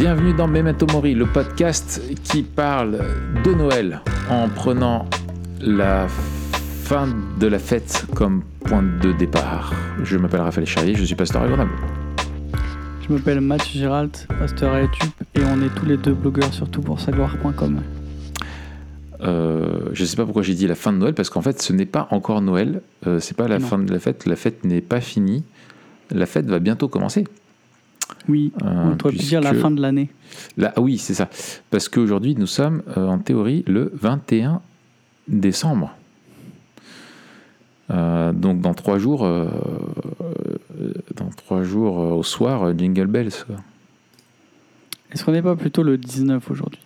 Bienvenue dans Memento Mori, le podcast qui parle de Noël en prenant la fin de la fête comme point de départ. Je m'appelle Raphaël Charrier, je suis pasteur à Grenoble. Je m'appelle Mathieu Gérald, pasteur à YouTube, et on est tous les deux blogueurs sur toutpoursagloire.com. Euh, je ne sais pas pourquoi j'ai dit la fin de Noël, parce qu'en fait, ce n'est pas encore Noël. Euh, c'est pas la Non. fin de la fête. La fête n'est pas finie. La fête va bientôt commencer. Oui, Euh, on pu dire la fin de l'année. Là, ah oui, c'est ça. Parce qu'aujourd'hui, nous sommes euh, en théorie le 21 décembre. Euh, donc dans trois jours, euh, dans trois jours euh, au soir, Jingle Bells. Est-ce qu'on n'est pas plutôt le 19 aujourd'hui?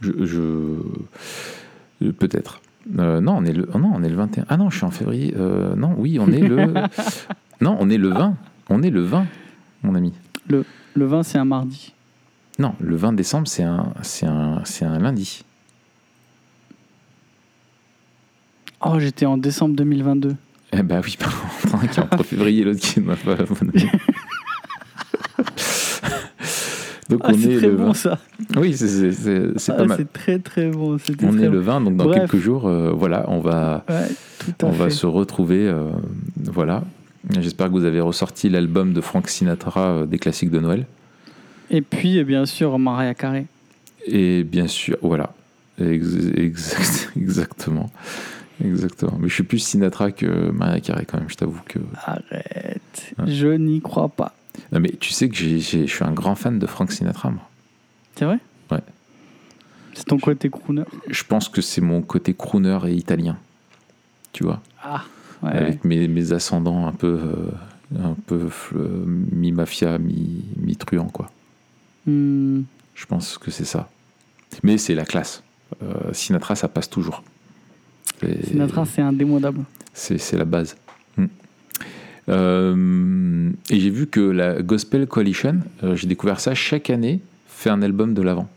Je, je- peut-être. Non, on est le, oh non, on est le 21. Ah non, je suis en février. Non, oui, on est le. non, on est le 20. On est le 20, mon ami. Le 20, c'est un mardi. Non, le 20 décembre, c'est un, c'est un, c'est un lundi. Oh, j'étais en décembre 2022. Eh bah oui, pardon, un qui est entre février et l'autre qui n'a pas année. Donc Ah, on c'est est très le bon 20. ça. Oui, c'est- Ah, pas mal. C'est très très bon. On très est le bon. 20, donc dans Bref. quelques jours, euh, voilà, on va, Ouais, on fait. va se retrouver. euh, voilà. J'espère que vous avez ressorti l'album de Frank Sinatra euh, des classiques de Noël. Et puis, eh bien sûr, Mariah Carey. Et bien sûr, voilà. Ex- exact- exactement. Exactement. Mais je suis plus Sinatra que Maria Carey quand même, je t'avoue que. Arrête. Ouais. Je n'y crois pas. Non, mais tu sais que j'ai- j'ai- je suis un grand fan de Frank Sinatra, moi. C'est vrai? Ouais. C'est ton côté crooner? Je pense que c'est mon côté crooner et italien. Tu vois? Ah, ouais. Avec mes, mes ascendants un peu, euh, un peu euh, mi-mafia, mi- mi-truand, quoi. Hmm, Je pense que c'est ça. Mais c'est la classe. Euh, Sinatra, ça passe toujours. Et- Sinatra, c'est indémodable. C'est la base. Hmm. Euh, et j'ai vu que la Gospel Coalition, j'ai découvert ça chaque année, fait un album de l'avant.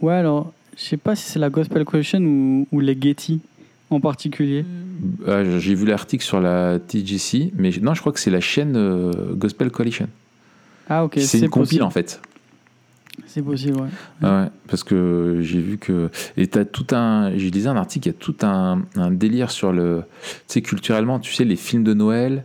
Ouais, alors, je sais pas si c'est la Gospel Coalition ou, ou les Getty en particulier? Ah, j'ai vu l'article sur la TGC, mais non, je crois que c'est la chaîne euh, Gospel Coalition. Ah, ok, c'est une compile en fait. C'est possible, ouais. Ah ouais, parce que j'ai vu que. Et t'as tout un. J'ai lisé un article, il y a tout un, un délire sur le. Tu sais, culturellement, tu sais, les films de Noël,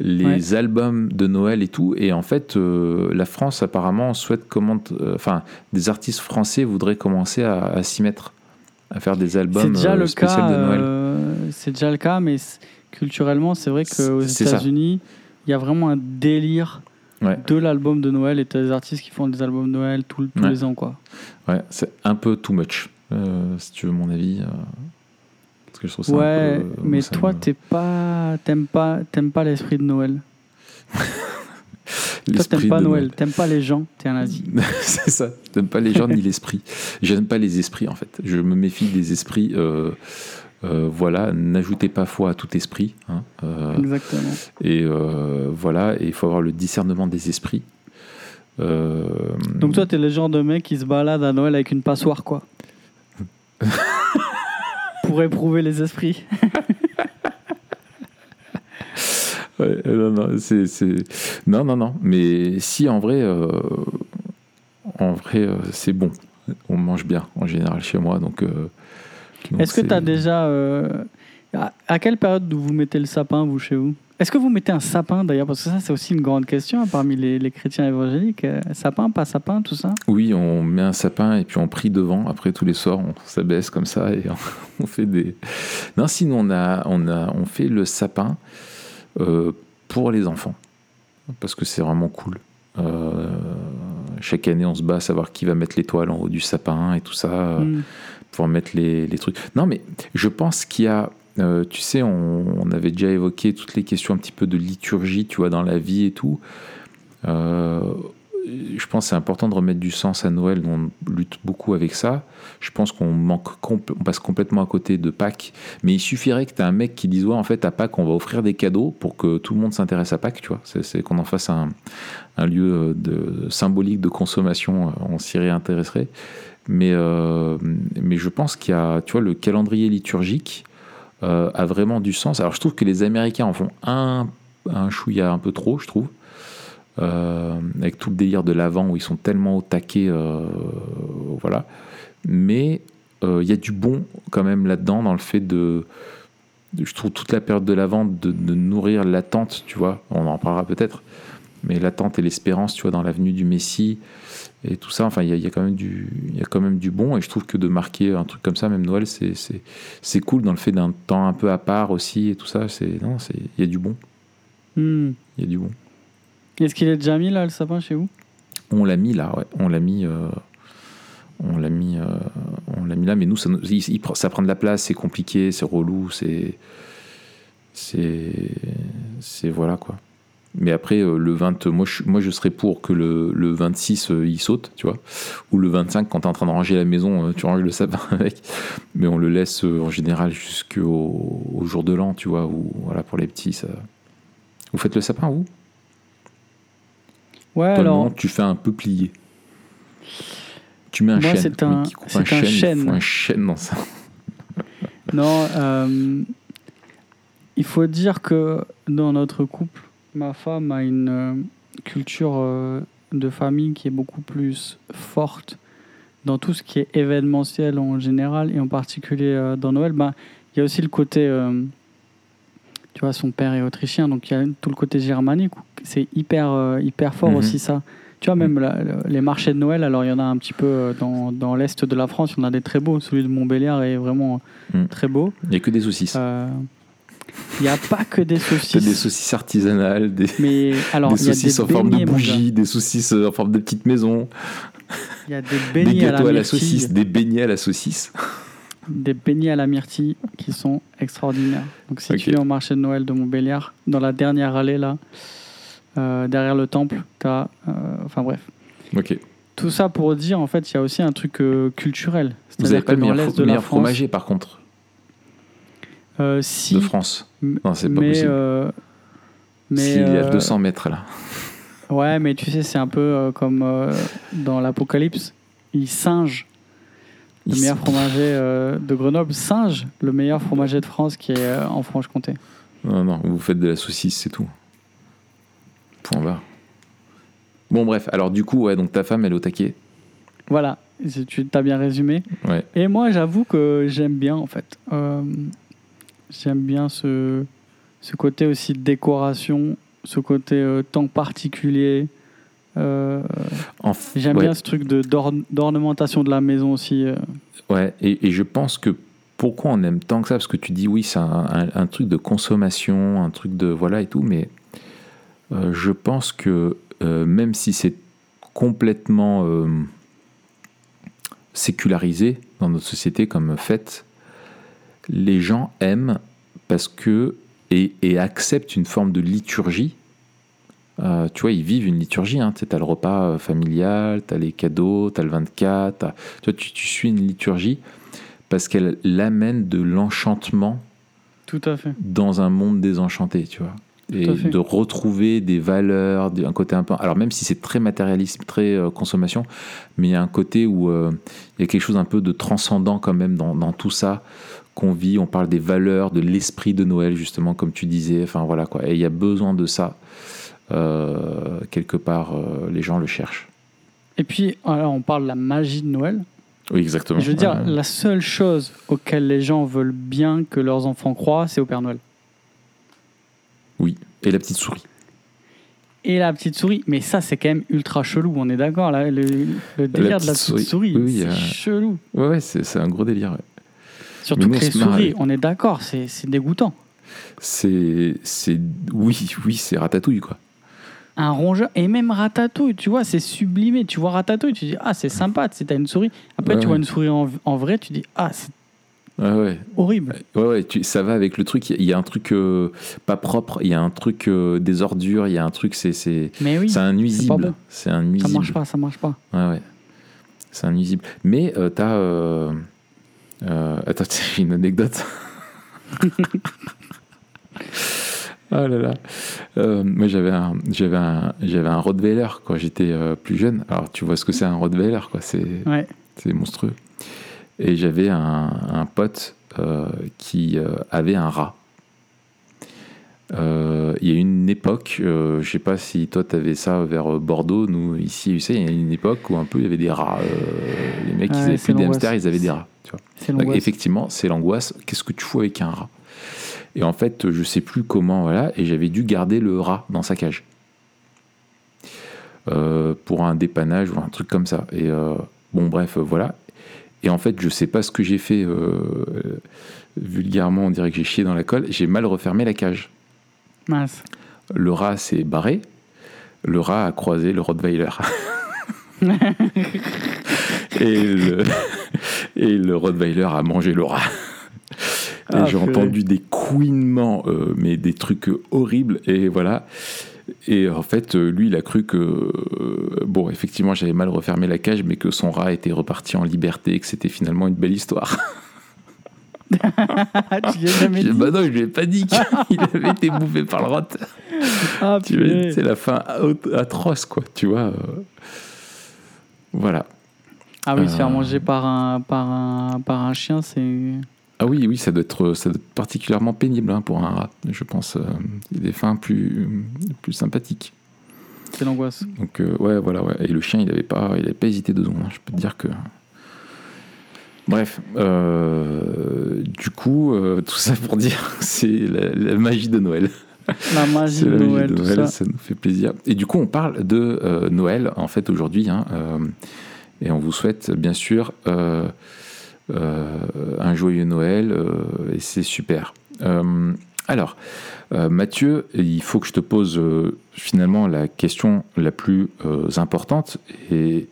les albums de Noël et tout. Et en fait, euh, la France, apparemment, souhaite comment. euh, Enfin, des artistes français voudraient commencer à, à s'y mettre, à faire des albums déjà euh, le spéciaux cas. de Noël. euh, c'est déjà le cas, mais culturellement, c'est vrai qu'aux. États-Unis, il y a vraiment un délire Ouais. de l'album de Noël et t'as des artistes qui font des albums de Noël tout- tous Ouais. les ans, quoi. Ouais, c'est un peu too much, euh, si tu veux mon avis. euh, parce que je trouve ça un Ouais, peu, euh, mais toi, me- t'es pas, t'aimes pas, t'aimes pas l'esprit de Noël. Toi, t'aimes pas de Noël, t'aimes pas les gens, t'es un nazi. c'est ça. J'aime pas les gens ni l'esprit. J'aime pas les esprits en fait. Je me méfie des esprits. euh, euh, voilà, n'ajoutez pas foi à tout esprit. hein, euh, Exactement. et voilà, et il faut avoir le discernement des esprits. Donc toi, t'es le genre de mec qui se balade à Noël avec une passoire, quoi. Pour éprouver les esprits. ouais, euh, non, non, c'est- non, non, non. Mais si en vrai, euh, en vrai, euh, c'est bon. On mange bien en général chez moi, donc. euh, Est-ce que tu as déjà. à, quelle période vous mettez le sapin, vous, chez vous? Est-ce que vous mettez un sapin, d'ailleurs? Parce que ça, c'est aussi une grande question hein, parmi les, les chrétiens évangéliques. Sapin, pas sapin, tout ça? Oui, on met un sapin et puis on prie devant. Après, tous les soirs, on s'abaisse comme ça et on, on fait des. Non, sinon, on, a, on, a, on fait le sapin pour les enfants. Parce que c'est vraiment cool. Euh, chaque année, on se bat à savoir qui va mettre l'étoile en haut du sapin et tout ça, euh, Hmm. pour mettre les, les trucs. Non, mais je pense qu'il y a. euh, tu sais, on, on avait déjà évoqué toutes les questions un petit peu de liturgie, tu vois, dans la vie et tout. Euh, je pense que c'est important de remettre du sens à Noël. On lutte beaucoup avec ça. Je pense qu'on manque, on passe complètement à côté de Pâques. Mais il suffirait que tu aies un mec qui dise ouais, en fait, à Pâques, on va offrir des cadeaux pour que tout le monde s'intéresse à Pâques. Tu vois, c'est, qu'on en fasse un, lieu euh, symbolique de consommation. euh, On s'y réintéresserait. Mais, euh, mais je pense qu'il y a, tu vois, le calendrier liturgique a vraiment du sens. Alors, je trouve que les Américains en font un chouïa un peu trop, je trouve. Euh, avec tout le délire de l'avant où ils sont tellement au taquet, euh, voilà. Mais euh, il y a du bon quand même là-dedans dans le fait de, de- je trouve toute la période de l'avant de, de nourrir l'attente, tu vois. On en parlera peut-être, mais l'attente et l'espérance, tu vois, dans l'avenue du Messie et tout ça. Enfin, il y, a- il y a quand même du, il y a quand même du bon. Et je trouve que de marquer un truc comme ça, même Noël, c'est cool dans le fait d'un temps un peu à part aussi et tout ça. C'est non, c'est il y a du bon, Hmm. il y a du bon. Est-ce qu'il est déjà mis là le sapin chez vous? On l'a mis là, ouais. On l'a mis. euh, on l'a mis, euh, on l'a mis là, mais nous, ça, ça prend de la place, c'est compliqué, c'est relou, c'est, c'est, c'est voilà quoi. Mais après, euh, le 20, moi je, moi serais pour que le, le 26 euh, il saute, tu vois, ou le 25 quand t'es en train de ranger la maison, tu ranges le sapin avec, mais on le laisse en général jusqu'au au jour de l'an, tu vois, ou voilà pour les petits. Ça... Vous faites le sapin vous? Ouais, alors. tu fais un peu plié. Tu mets un Moi, chêne. un- qui coupe c'est un chêne, il chêne. un chêne dans ça. Non, euh, il faut dire que dans notre couple, ma femme a une euh, culture euh, de famille qui est beaucoup plus forte dans tout ce qui est événementiel en général et en particulier dans Noël. Ben, il y a aussi le côté, euh, tu vois, son père est autrichien, donc il y a tout le côté germanique. C'est hyper, euh, hyper fort Mhm. aussi ça. Tu vois, même la- la- les marchés de Noël, alors il y en a un petit peu euh, dans, dans l'est de la France, il y en a des très beaux. Celui de Montbéliard est vraiment Mhm. très beau. Il n'y a que des saucisses. Euh, Il n'y a pas que des saucisses. des saucisses artisanales, des, Mais alors, des il y a saucisses des en forme de beignets, mon gars. bougie, des saucisses euh, en forme de petites maisons, Il y a des des beignets à la à la myrtille. saucisse, des beignets à la saucisse. Des beignets à la myrtille qui sont extraordinaires. Donc, si tu es au marché de Noël de Montbéliard, dans la dernière allée là, euh, derrière le temple, t'as. euh, enfin bref. Ok. Tout ça pour dire, en fait, il y a aussi un truc euh, culturel. Vous n'avez pas le meilleur, l'est de la meilleur France, fromager par contre euh, si, de France. Non, c'est pas possible. euh, mais S'il est à euh, 200 mètres là. Ouais, mais tu sais, c'est un peu euh, comme euh, dans l'Apocalypse. Il singe le meilleur fromager euh, de Grenoble, singe le meilleur fromager de France qui est euh, en Franche-Comté. Non, non, vous faites de la saucisse, c'est tout. Point barre. Bon, bref, alors du coup, ouais, donc ta femme, elle est au taquet. Voilà, tu t'as bien résumé. Ouais. Et moi, j'avoue que j'aime bien, en fait. Euh, j'aime bien ce, ce côté aussi de décoration, ce côté euh, temps particulier. Euh, j'aime ouais. bien ce truc de, d'orn- d'ornementation de la maison aussi. euh. Ouais, et, et je pense que pourquoi on aime tant que ça? Parce que tu dis oui, c'est un, un- un truc de consommation, un truc de voilà et tout, mais euh, je pense que euh, même si c'est complètement euh, sécularisé dans notre société comme fait, les gens aiment parce que et, et acceptent une forme de liturgie. Tu vois, ils vivent une liturgie. Hein. Tu as le repas familial, tu as les cadeaux, tu as le 24. t'as- Tu, vois, tu, tu suis une liturgie parce qu'elle l'amène de l'enchantement Tout à fait. dans un monde désenchanté, tu vois. Et de retrouver des valeurs, un côté un peu. Alors, même si c'est très matérialisme, très euh, consommation, mais il y a un côté où euh, il y a quelque chose un peu de transcendant quand même dans, dans tout ça qu'on vit. On parle des valeurs, de l'esprit de Noël, justement, comme tu disais. Enfin, voilà quoi. Et il y a besoin de ça. Euh, quelque part, euh, les gens le cherchent. Et puis, alors, on parle de la magie de Noël. Oui, exactement. Je veux dire, Ouais. la seule chose auquel les gens veulent bien que leurs enfants croient, c'est au Père Noël. Oui. Et la petite souris. Et la petite souris, mais ça, c'est quand même ultra chelou, on est d'accord là Le, le délire de la petite souris. souris, Oui, c'est euh, chelou. Ouais, ouais, c'est c'est un gros délire. ouais. Surtout que les souris, avec. on est d'accord, c'est c'est dégoûtant. C'est. c'est- Oui, oui, c'est ratatouille, quoi. Un rongeur, et même ratatouille, tu vois, c'est sublimé. Tu vois ratatouille, tu dis, ah, c'est sympa, tu sais, t'as une souris. Après, Ouais, tu vois une souris en, en vrai, tu dis, ah, c'est Ouais, ouais. horrible. Ouais, ouais, tu- ça va avec le truc. Il y a- il y, a un truc euh, pas propre, il y a un truc euh, des ordures, il y a un truc, c'est c'est oui, c'est un nuisible. bon. C'est un ça nuisible. marche pas, ça marche pas. Ouais, ouais. C'est un nuisible. Mais euh, t'as. Euh, attends, j'ai une anecdote. oh là là. Euh, moi, j'avais un, j'avais un, j'avais un Rottweiler quand j'étais euh, plus jeune. Alors, tu vois ce que c'est un Rottweiler, quoi. C'est, Ouais. c'est monstrueux. Et j'avais un, un pote euh, qui euh, avait un rat. Euh, il y a une époque, je sais pas si toi tu avais ça vers Bordeaux, nous ici, tu sais, il y a une époque où un peu il y avait des rats. Les mecs, ils avaient plus des l'angoisse. hamsters, ils avaient des rats. Tu vois. Donc, effectivement, c'est l'angoisse. Qu'est-ce que tu fous avec un rat? Et en fait, je sais plus comment, voilà, et j'avais dû garder le rat dans sa cage. Euh, pour un dépannage ou un truc comme ça. Et euh, bon, bref, voilà. Et en fait, je sais pas ce que j'ai fait. euh, vulgairement, on dirait que j'ai chié dans la colle. J'ai mal refermé la cage. Mince. Le rat s'est barré. Le rat a croisé le Rottweiler. et, le, et le Rottweiler a mangé le rat. Et Ah, j'ai entendu des couinements, euh, mais des trucs horribles. Et voilà. Et en fait, euh, lui, il a cru que, euh, bon, effectivement, j'avais mal refermé la cage, mais que son rat était reparti en liberté, et que c'était finalement une belle histoire. tu lui as jamais dit bah non, je lui ai pas dit qu'il avait été bouffé par le rat. Ah, c'est la fin atroce, quoi, tu vois. euh. Voilà. Ah oui, se faire Euh. manger par un, par un, par un chien, c'est. Ah oui, oui, ça doit être, ça doit être particulièrement pénible hein, pour un rat, je pense. euh, des fins plus, plus sympathiques. C'est l'angoisse. Donc, euh, ouais, voilà, ouais. Et le chien, il n'avait pas, il avait pas hésité deux secondes. hein. Je peux te dire que. Bref, euh, du coup, euh, tout ça pour dire, c'est la, la magie de Noël. La magie de la magie Noël, de tout Noël, ça. nous fait plaisir. Et du coup, on parle de Noël, en fait, aujourd'hui. hein, et on vous souhaite, bien sûr, un joyeux Noël. euh, et c'est super. Euh, alors, euh, Mathieu, il faut que je te pose euh, finalement la question la plus euh, importante. Et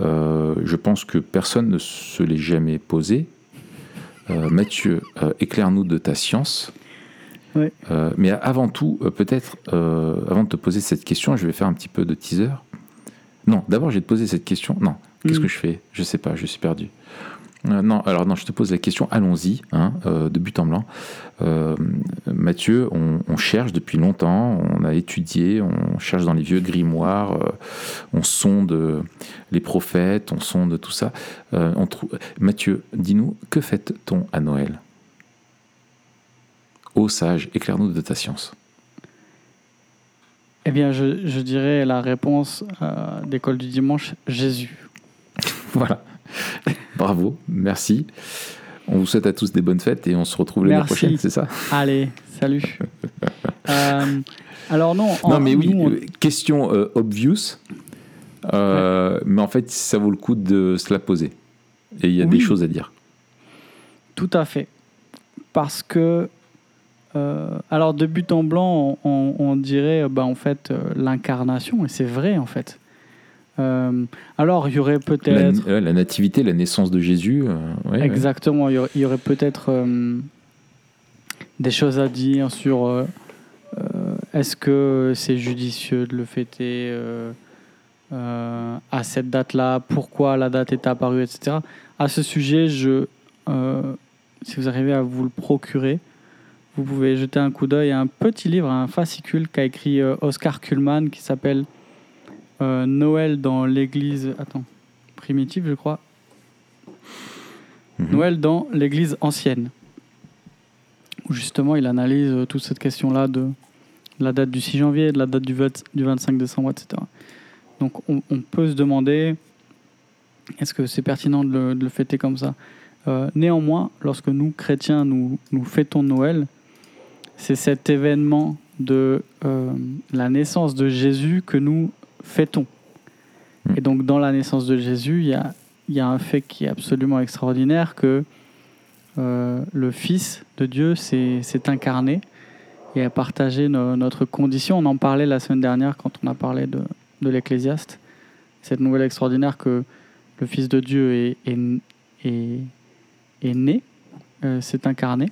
euh, je pense que personne ne se l'est jamais posée. Euh, Mathieu, euh, éclaire-nous de ta science. Ouais. Euh, mais avant tout, euh, peut-être, euh, avant de te poser cette question, je vais faire un petit peu de teaser. Non, d'abord, je vais te poser cette question. Non, qu'est-ce Mm. que je fais? Je sais pas, je suis perdu. Euh, non, alors non, je te pose la question, allons-y, hein, euh, de but en blanc. Euh, Mathieu, on, on cherche depuis longtemps, on a étudié, on cherche dans les vieux grimoires, on sonde les prophètes, on sonde tout ça. On. Mathieu, dis-nous, que fête-t-on à Noël? Ô sage, éclaire-nous de ta science. Eh bien, je, je dirais la réponse d'école du dimanche Jésus. Voilà. Bravo, merci. On vous souhaite à tous des bonnes fêtes et on se retrouve l'année prochaine, c'est ça? Allez, salut. Euh, alors, non. en- Non, mais oui, nous, on- euh, question euh, obvious, euh, mais en fait, ça vaut le coup de se la poser. Et il y a des choses à dire. Tout à fait. Parce que, alors de but en blanc, on, on- dirait bah, en fait l'incarnation, et c'est vrai en fait. Euh, alors il y aurait peut-être, euh, la nativité, la naissance de Jésus. euh, ouais, exactement, il y aurait, il y aurait peut-être euh, des choses à dire sur est-ce que c'est judicieux de le fêter à cette date-là, pourquoi la date est apparue, etc. À ce sujet, je, si vous arrivez à vous le procurer, vous pouvez jeter un coup d'œil à un petit livre, un fascicule qu'a écrit Oscar Kuhlman qui s'appelle euh, Noël dans l'église. Attends, primitive, je crois. Mhm. Noël dans l'église ancienne. Où justement il analyse euh, toute cette question-là de la date du 6 janvier, de la date du, 20 du 25 décembre, etc. Donc on, on peut se demander est-ce que c'est pertinent de le, de le fêter comme ça? Euh, Néanmoins, lorsque nous, chrétiens, nous, nous fêtons Noël, c'est cet événement de euh, la naissance de Jésus que nous fêtons. Mm. Et donc dans la naissance de Jésus, il y a, y a un fait qui est absolument extraordinaire que euh, le Fils de Dieu s'est s'est incarné et a partagé no- notre condition. On en parlait la semaine dernière quand on a parlé de, de l'Ecclésiaste. Cette nouvelle extraordinaire que le Fils de Dieu est, est, est, est né, euh, s'est incarné.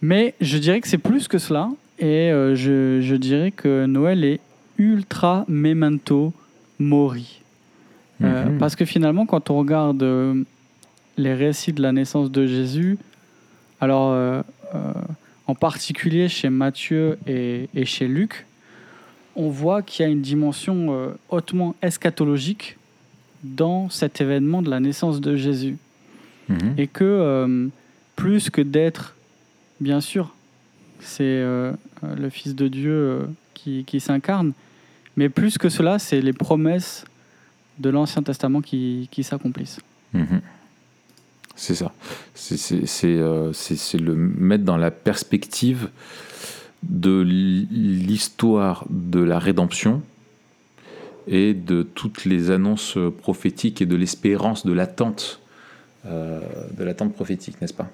Mais je dirais que c'est plus que cela. Et euh, je, je dirais que Noël est ultra memento mori. Euh, Mhm. Parce que finalement, quand on regarde euh, les récits de la naissance de Jésus, alors euh, en particulier chez Matthieu et, et chez Luc, on voit qu'il y a une dimension hautement eschatologique dans cet événement de la naissance de Jésus. Mhm. Et que plus que d'être, bien sûr, c'est le Fils de Dieu qui, qui s'incarne. Mais plus que cela, c'est les promesses de l'Ancien Testament qui, qui s'accomplissent. Mhm. C'est ça. C'est- euh, le mettre dans la perspective de l'histoire de la rédemption et de toutes les annonces prophétiques et de l'espérance, de l'attente, euh, de l'attente prophétique, n'est-ce pas?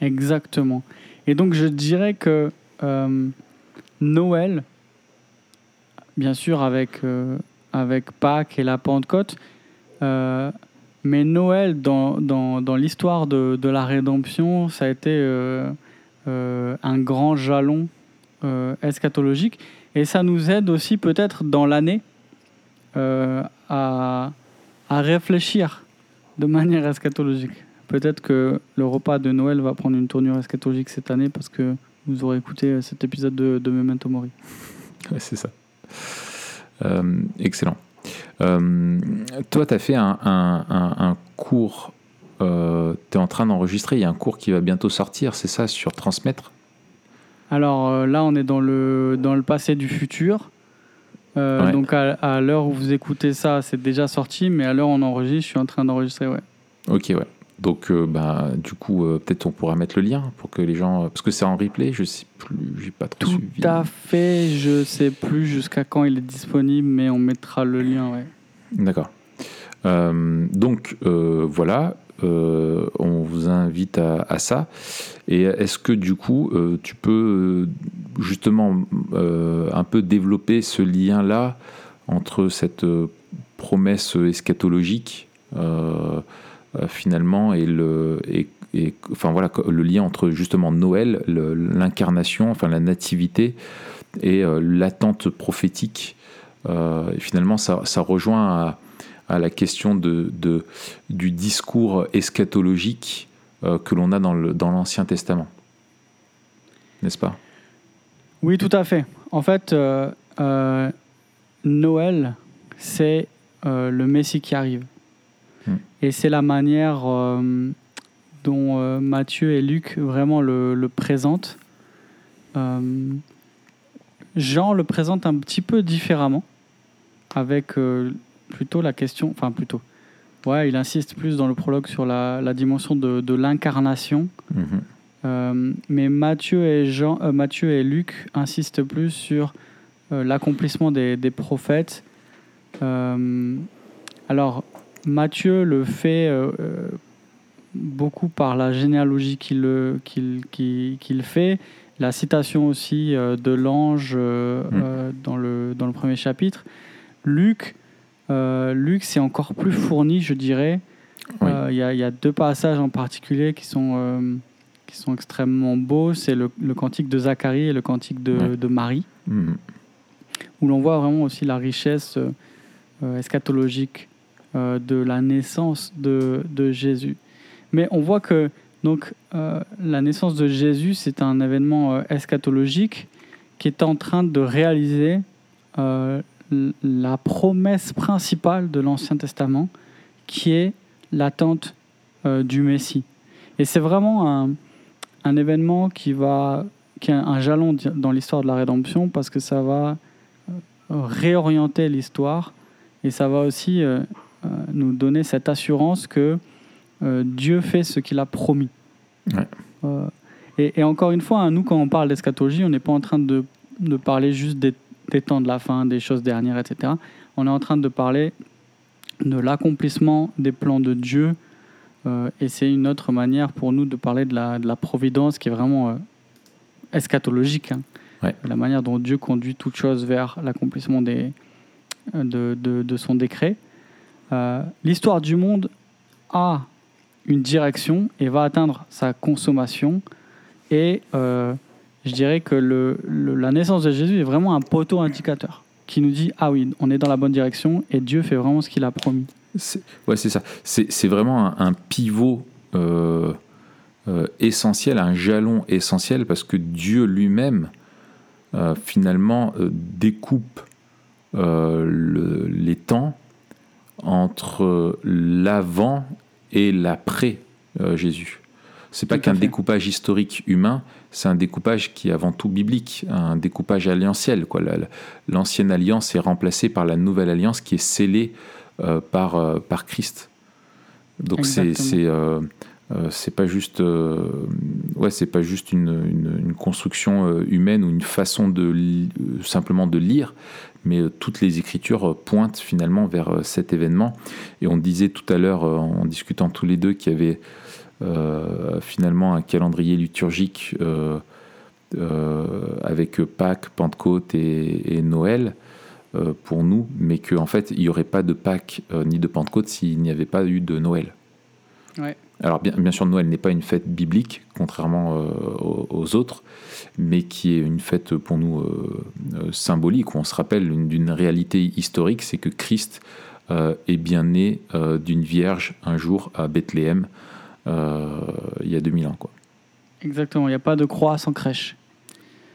Exactement. Et donc je dirais que euh, Noël, bien sûr avec, euh, avec Pâques et la Pentecôte, euh, mais Noël dans, dans, dans l'histoire de, de la rédemption, ça a été euh, un grand jalon eschatologique. Et ça nous aide aussi peut-être dans l'année à, à réfléchir de manière eschatologique. Peut-être que le repas de Noël va prendre une tournure eschatologique cette année parce que vous aurez écouté cet épisode de, de Memento Mori. Ouais, c'est ça. Euh, excellent. Euh, toi, tu as fait un, un- un- un cours, tu es en train d'enregistrer, il y a un cours qui va bientôt sortir, c'est ça, sur transmettre? Alors euh, là, on est dans le, dans le passé du futur. Euh, Ouais. Donc à, à l'heure où vous écoutez ça, c'est déjà sorti, mais à l'heure où on enregistre, je suis en train d'enregistrer. Ouais. Ok, ouais. Donc, euh, bah, du coup, euh, peut-être on pourra mettre le lien pour que les gens. Parce que c'est en replay, je sais plus, j'ai pas trop Tout suivi. à fait, je sais plus jusqu'à quand il est disponible, mais on mettra le lien. Ouais. D'accord. Euh, donc, euh, voilà, euh, on vous invite à, à ça. Et est-ce que, du coup, euh, tu peux euh, justement euh, un peu développer ce lien-là entre cette euh, promesse eschatologique euh, euh, finalement et le et, enfin voilà le lien entre justement Noël l'incarnation enfin la nativité et euh, l'attente prophétique Euh, finalement ça, ça rejoint à, la question de, du discours eschatologique euh, que l'on a dans le- dans l'Ancien Testament n'est-ce pas? Oui, tout à fait. En fait, euh, euh, Noël, c'est euh, le Messie qui arrive. Hmm. Et c'est la manière euh, dont euh, Matthieu et Luc vraiment le, le présentent. Euh, Jean le présente un petit peu différemment, avec euh, plutôt la question, enfin plutôt, ouais, il insiste plus dans le prologue sur la, la dimension de, de l'incarnation. Mhm. Euh, mais Matthieu et, Jean, euh, et Luc insistent plus sur euh, l'accomplissement des, des prophètes. Alors, Matthieu le fait euh, euh, beaucoup par la généalogie qu'il qu'il fait, la citation aussi euh, de l'ange euh, Mm. euh, dans, le, dans le premier chapitre. Luc, euh, Luc c'est encore plus fourni, je dirais. Oui. Euh, Il y, a- il y a deux passages en particulier qui sont, euh, qui sont extrêmement beaux. C'est le, le cantique de Zacharie et le cantique de, Ouais. de Marie, Mhm. où l'on voit vraiment aussi la richesse euh, euh, eschatologique euh, de la naissance de, Jésus. Mais on voit que donc, euh, la naissance de Jésus, c'est un événement euh, eschatologique qui est en train de réaliser la promesse principale de l'Ancien Testament, qui est l'attente du Messie. Et c'est vraiment un, un événement qui va qui est un jalon dans l'histoire de la rédemption parce que ça va réorienter l'histoire et ça va aussi nous donner cette assurance que euh, Dieu fait ce qu'il a promis. Ouais. Euh, et, et encore une fois, hein, nous, quand on parle d'eschatologie, on n'est pas en train de, de parler juste des, des temps de la fin, des choses dernières, etc. On est en train de parler de l'accomplissement des plans de Dieu. euh, et c'est une autre manière pour nous de parler de la, de la providence qui est vraiment euh, eschatologique. hein. Ouais. La manière dont Dieu conduit toute chose vers l'accomplissement des, euh, de, de- de son décret. Euh, L'histoire du monde a une direction et va atteindre sa consommation. Et euh, je dirais que la naissance de Jésus est vraiment un poteau indicateur qui nous dit ah oui, on est dans la bonne direction et Dieu fait vraiment ce qu'il a promis. Ouais, c'est ça. C'est vraiment un, pivot euh, essentiel, un jalon essentiel, parce que Dieu lui-même, finalement, découpe le- les temps entre l'avant et l'après euh, Jésus. C'est pas qu'un découpage historique humain, c'est un découpage qui est avant tout biblique, un découpage alliantiel. L'ancienne alliance est remplacée par la nouvelle alliance qui est scellée euh, par, euh, par Christ. Donc c'est c'est euh, pas juste ouais c'est pas juste une, une- une construction humaine ou une façon de simplement de lire, mais euh, toutes les écritures euh, pointent finalement vers euh, cet événement. Et on disait tout à l'heure en discutant tous les deux qu'il y avait finalement un calendrier liturgique avec Pâques, Pentecôte et, Noël pour nous, mais qu'en en fait il n'y aurait pas de Pâques ni de Pentecôte s'il n'y avait pas eu de Noël. Alors bien, bien sûr, Noël n'est pas une fête biblique, contrairement euh, aux, aux autres, mais qui est une fête pour nous euh, euh, symbolique, où on se rappelle une- d'une réalité historique, c'est que Christ euh, est bien né d'une vierge un jour à Bethléem, il y a 2000 ans. quoi. Exactement, il n'y a pas de croix sans crèche.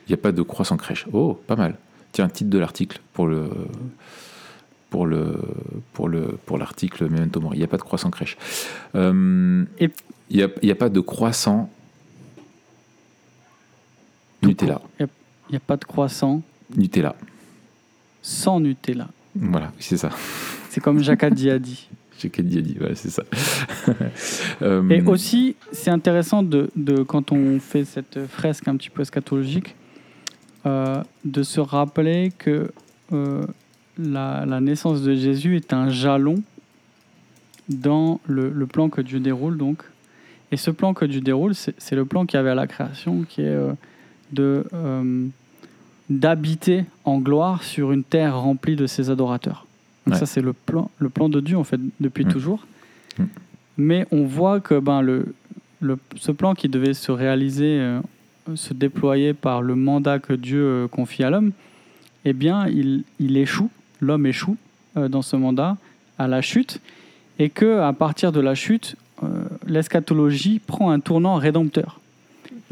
Il n'y a pas de croix sans crèche. Oh, pas mal. Tiens, titre de l'article pour le pour le pour le pour l'article Memento Mori. Il n'y a pas de croix sans crèche. Euh, il n'y a, pas de croissant Nutella. Il n'y a pas de croissant Nutella. sans Nutella. Voilà, c'est ça. C'est comme Jacques qu'à dire, dit, voilà, c'est ça. Euh, Et aussi, c'est intéressant de, de- quand on fait cette fresque un petit peu eschatologique, euh, de se rappeler que euh, la, la naissance de Jésus est un jalon dans le, le plan que Dieu déroule. Donc. Et ce plan que Dieu déroule, c'est le plan qu'il y avait à la création, qui est euh, de euh, d'habiter en gloire sur une terre remplie de ses adorateurs. Donc Ouais. ça, c'est le plan, le plan de Dieu, en fait, depuis Mm. toujours. Mm. Mais on voit que ben, le, le- ce plan qui devait se réaliser, euh, se déployer par le mandat que Dieu confie à l'homme, eh bien, il, il échoue, l'homme échoue euh, dans ce mandat à la chute, et que à partir de la chute, euh, l'eschatologie prend un tournant rédempteur.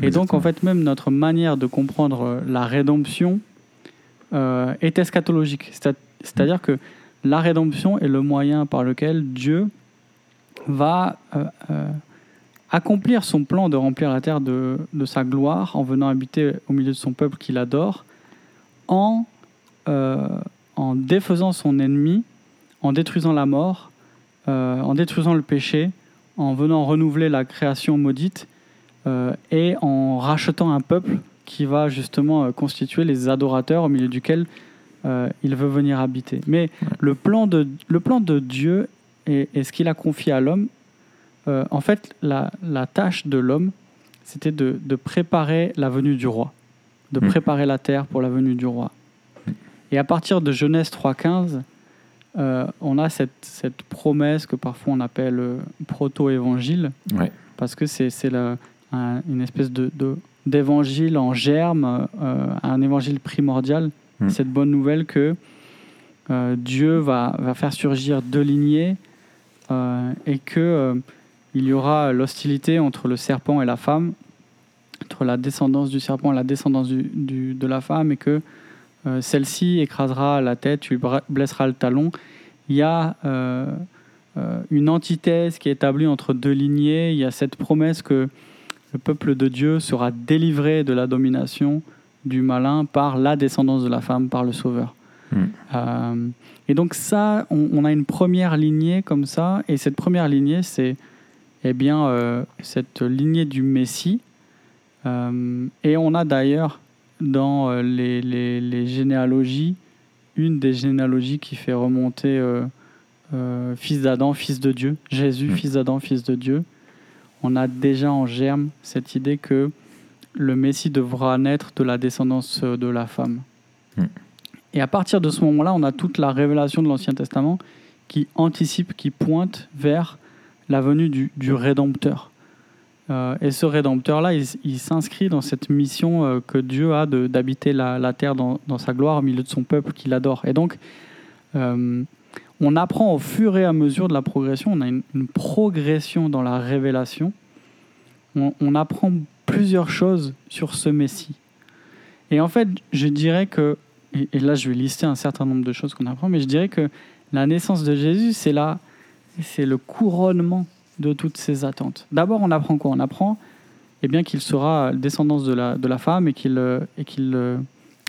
Et donc, en fait, même notre manière de comprendre euh, la rédemption est eschatologique. C'est- C'est-à-dire que la rédemption est le moyen par lequel Dieu va euh, euh, accomplir son plan de remplir la terre de, de sa gloire en venant habiter au milieu de son peuple qu'il adore, en, euh, en défaisant son ennemi, en détruisant la mort, euh, en détruisant le péché, en venant renouveler la création maudite euh, et en rachetant un peuple qui va justement euh, constituer les adorateurs au milieu duquel il veut venir habiter. Mais le, plan de, le plan de Dieu et, et ce qu'il a confié à l'homme, en fait, la, la tâche de l'homme, c'était de, de préparer la venue du roi, de Mm. préparer la terre pour la venue du roi. Et à partir de Genèse 3.15, euh, on a cette, cette promesse que parfois on appelle euh, proto-évangile, Ouais. parce que c'est un- une espèce de d'évangile en germe, euh, un évangile primordial. Mm. Cette bonne nouvelle que euh, Dieu va, va faire surgir deux lignées et que il y aura l'hostilité entre le serpent et la femme, entre la descendance du serpent et la descendance du, du- de la femme, et que euh, celle-ci écrasera la tête, tu blesseras le talon. Il y a euh, euh, une antithèse qui est établie entre deux lignées. Il y a cette promesse que le peuple de Dieu sera délivré de la domination du malin par la descendance de la femme, par le Sauveur. Mm. Euh, et donc ça, on, on a une première lignée comme ça, et cette première lignée, c'est eh bien euh, cette lignée du Messie. Euh, et on a d'ailleurs dans euh, les, les- les généalogies une des généalogies qui fait remonter euh, euh, fils d'Adam, fils de Dieu, Jésus, Mm. fils d'Adam, fils de Dieu. On a déjà en germe cette idée que le Messie devra naître de la descendance de la femme. Mm. Et à partir de ce moment-là, on a toute la révélation de l'Ancien Testament qui anticipe, qui pointe vers la venue du, du Rédempteur. Euh, et ce Rédempteur-là, il, s'inscrit dans cette mission euh, que Dieu a d'habiter la, la terre dans, dans sa gloire au milieu de son peuple qu'il adore. Et donc, euh, on apprend au fur et à mesure de la progression, on a une, progression dans la révélation. On, apprend plusieurs choses sur ce Messie. Et en fait, je dirais que, et, et là je vais lister un certain nombre de choses qu'on apprend, mais je dirais que la naissance de Jésus, c'est la, c'est le couronnement de toutes ces attentes. D'abord, on apprend quoi? On apprend eh bien qu'il sera descendance de la, de la femme et qu'il et qu'il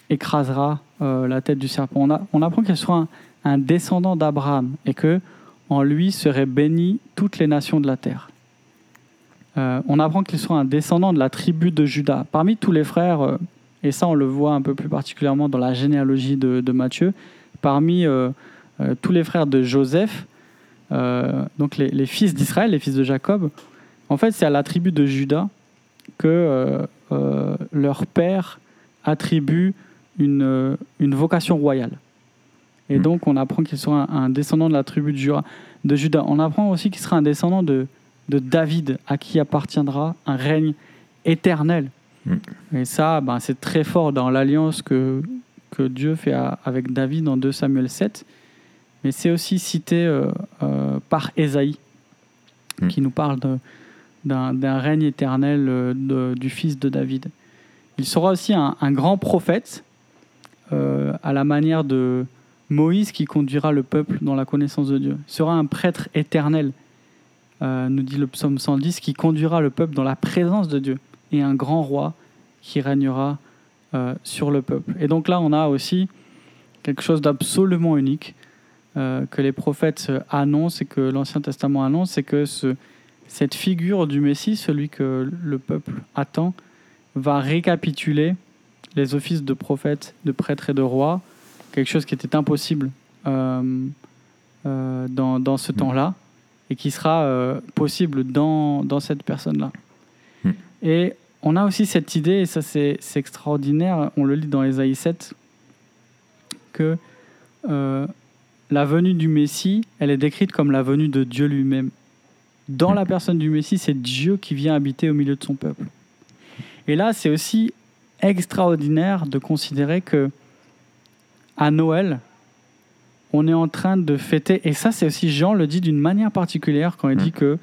écrasera la tête du serpent. On, a, on apprend qu'il sera un, descendant d'Abraham et que en lui seraient bénies toutes les nations de la terre. Euh, on apprend qu'il soit un descendant de la tribu de Judas. Parmi tous les frères, euh, et ça on le voit un peu plus particulièrement dans la généalogie de, Matthieu, parmi euh, tous les frères de Joseph, donc les, fils d'Israël, les fils de Jacob, en fait c'est à la tribu de Judas que leur père attribue une, vocation royale. Et hmm. donc on apprend qu'il sera un, descendant de la tribu de Judas. On apprend aussi qu'il sera un descendant de, de David, à qui appartiendra un règne éternel. Mm. Et ça, ben, c'est très fort dans l'alliance que, que Dieu fait avec David dans 2 Samuel 7. Mais c'est aussi cité euh, euh, par Ésaïe, mm. qui nous parle d'un règne éternel euh, du fils de David. Il sera aussi un, grand prophète, à la manière de Moïse qui conduira le peuple dans la connaissance de Dieu. Il sera un prêtre éternel nous dit le psaume 110, qui conduira le peuple dans la présence de Dieu, et un grand roi qui régnera sur le peuple. Et donc là, on a aussi quelque chose d'absolument unique euh, que les prophètes annoncent et que l'Ancien Testament annonce, c'est que ce, cette figure du Messie, celui que le peuple attend, va récapituler les offices de prophète, de prêtre et de roi, quelque chose qui était impossible dans, dans, ce temps-là et qui sera euh, possible dans, dans cette personne-là. Hmm. Et on a aussi cette idée, et ça c'est extraordinaire, on le lit dans Ésaïe 7, que euh, la venue du Messie, elle est décrite comme la venue de Dieu lui-même. Dans la personne du Messie, c'est Dieu qui vient habiter au milieu de son peuple. Et là, c'est aussi extraordinaire de considérer que à Noël, on est en train de fêter, et ça c'est aussi Jean le dit d'une manière particulière quand il dit mm. que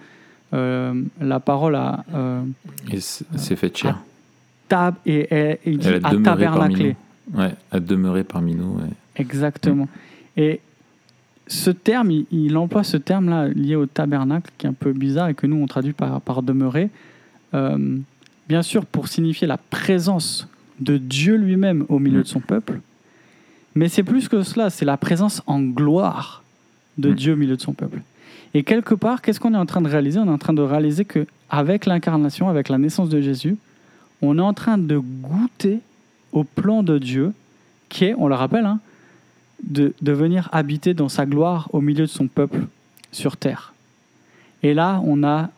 euh, la parole a... Euh, c'est fait cher. Tab, et, il dit à tabernacler. Ouais, à demeurer parmi nous. Exactement. Mm. Et ce terme, il, emploie ce terme-là lié au tabernacle, qui est un peu bizarre et que nous on traduit par, par demeurer. Euh, bien sûr, pour signifier la présence de Dieu lui-même au milieu de son peuple, mais c'est plus que cela, c'est la présence en gloire de mm. Dieu au milieu de son peuple. Et quelque part, qu'est-ce qu'on est en train de réaliser? On est en train de réaliser que avec l'incarnation, avec la naissance de Jésus, on est en train de goûter au plan de Dieu, qui est, on le rappelle, hein, de, de venir habiter dans sa gloire au milieu de son peuple sur terre. Et là, on a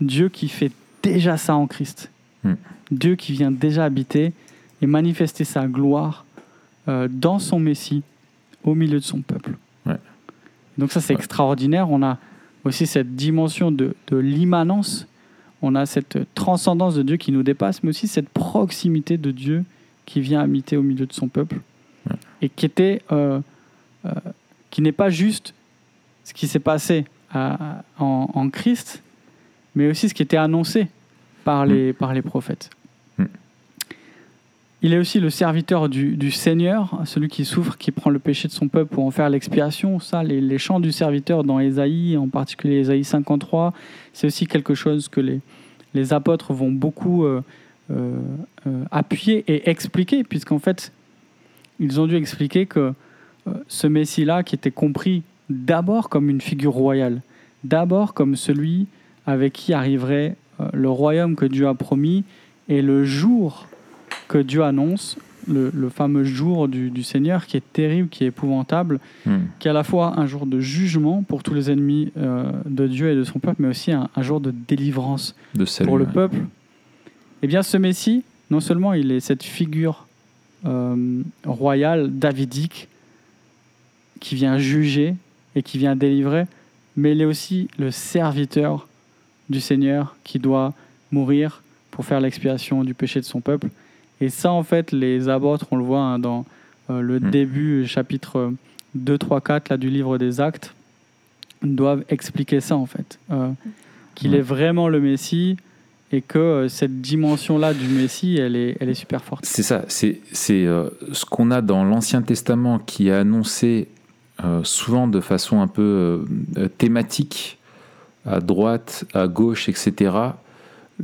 Dieu qui fait déjà ça en Christ. Mm. Dieu qui vient déjà habiter et manifester sa gloire euh, dans son Messie au milieu de son peuple. Donc ça c'est extraordinaire. On a aussi cette dimension de, de l'immanence. On a cette transcendance de Dieu qui nous dépasse, mais aussi cette proximité de Dieu qui vient habiter au milieu de son peuple et qui était, euh, euh, qui n'est pas juste ce qui s'est passé en, en, Christ, mais aussi ce qui était annoncé par les, par les prophètes. Il est aussi le serviteur du, Seigneur, celui qui souffre, qui prend le péché de son peuple pour en faire l'expiation. Ça, les, chants du serviteur dans Ésaïe, en particulier Ésaïe 53, c'est aussi quelque chose que les, les apôtres vont beaucoup euh, appuyer et expliquer, puisqu'en fait, ils ont dû expliquer que ce Messie-là, qui était compris d'abord comme une figure royale, d'abord comme celui avec qui arriverait le royaume que Dieu a promis, et le jour que Dieu annonce, le, fameux jour du, Seigneur qui est terrible, qui est épouvantable, hmm. qui est à la fois un jour de jugement pour tous les ennemis euh, de Dieu et de son peuple, mais aussi un, jour de délivrance pour le peuple. Eh bien, ce Messie, non seulement il est cette figure euh, royale, davidique, qui vient juger et qui vient délivrer, mais il est aussi le serviteur du Seigneur qui doit mourir pour faire l'expiation du péché de son peuple. Et ça, en fait, les apôtres, on le voit hein, dans euh, le hmm. début, chapitre 2, 3, 4 là, du livre des Actes, doivent expliquer ça, en fait. Euh, qu'il est vraiment le Messie et que euh, cette dimension-là du Messie, elle est, elle est super forte. C'est ça, c'est ce qu'on a dans l'Ancien Testament qui est annoncé souvent de façon un peu thématique, à droite, à gauche, etc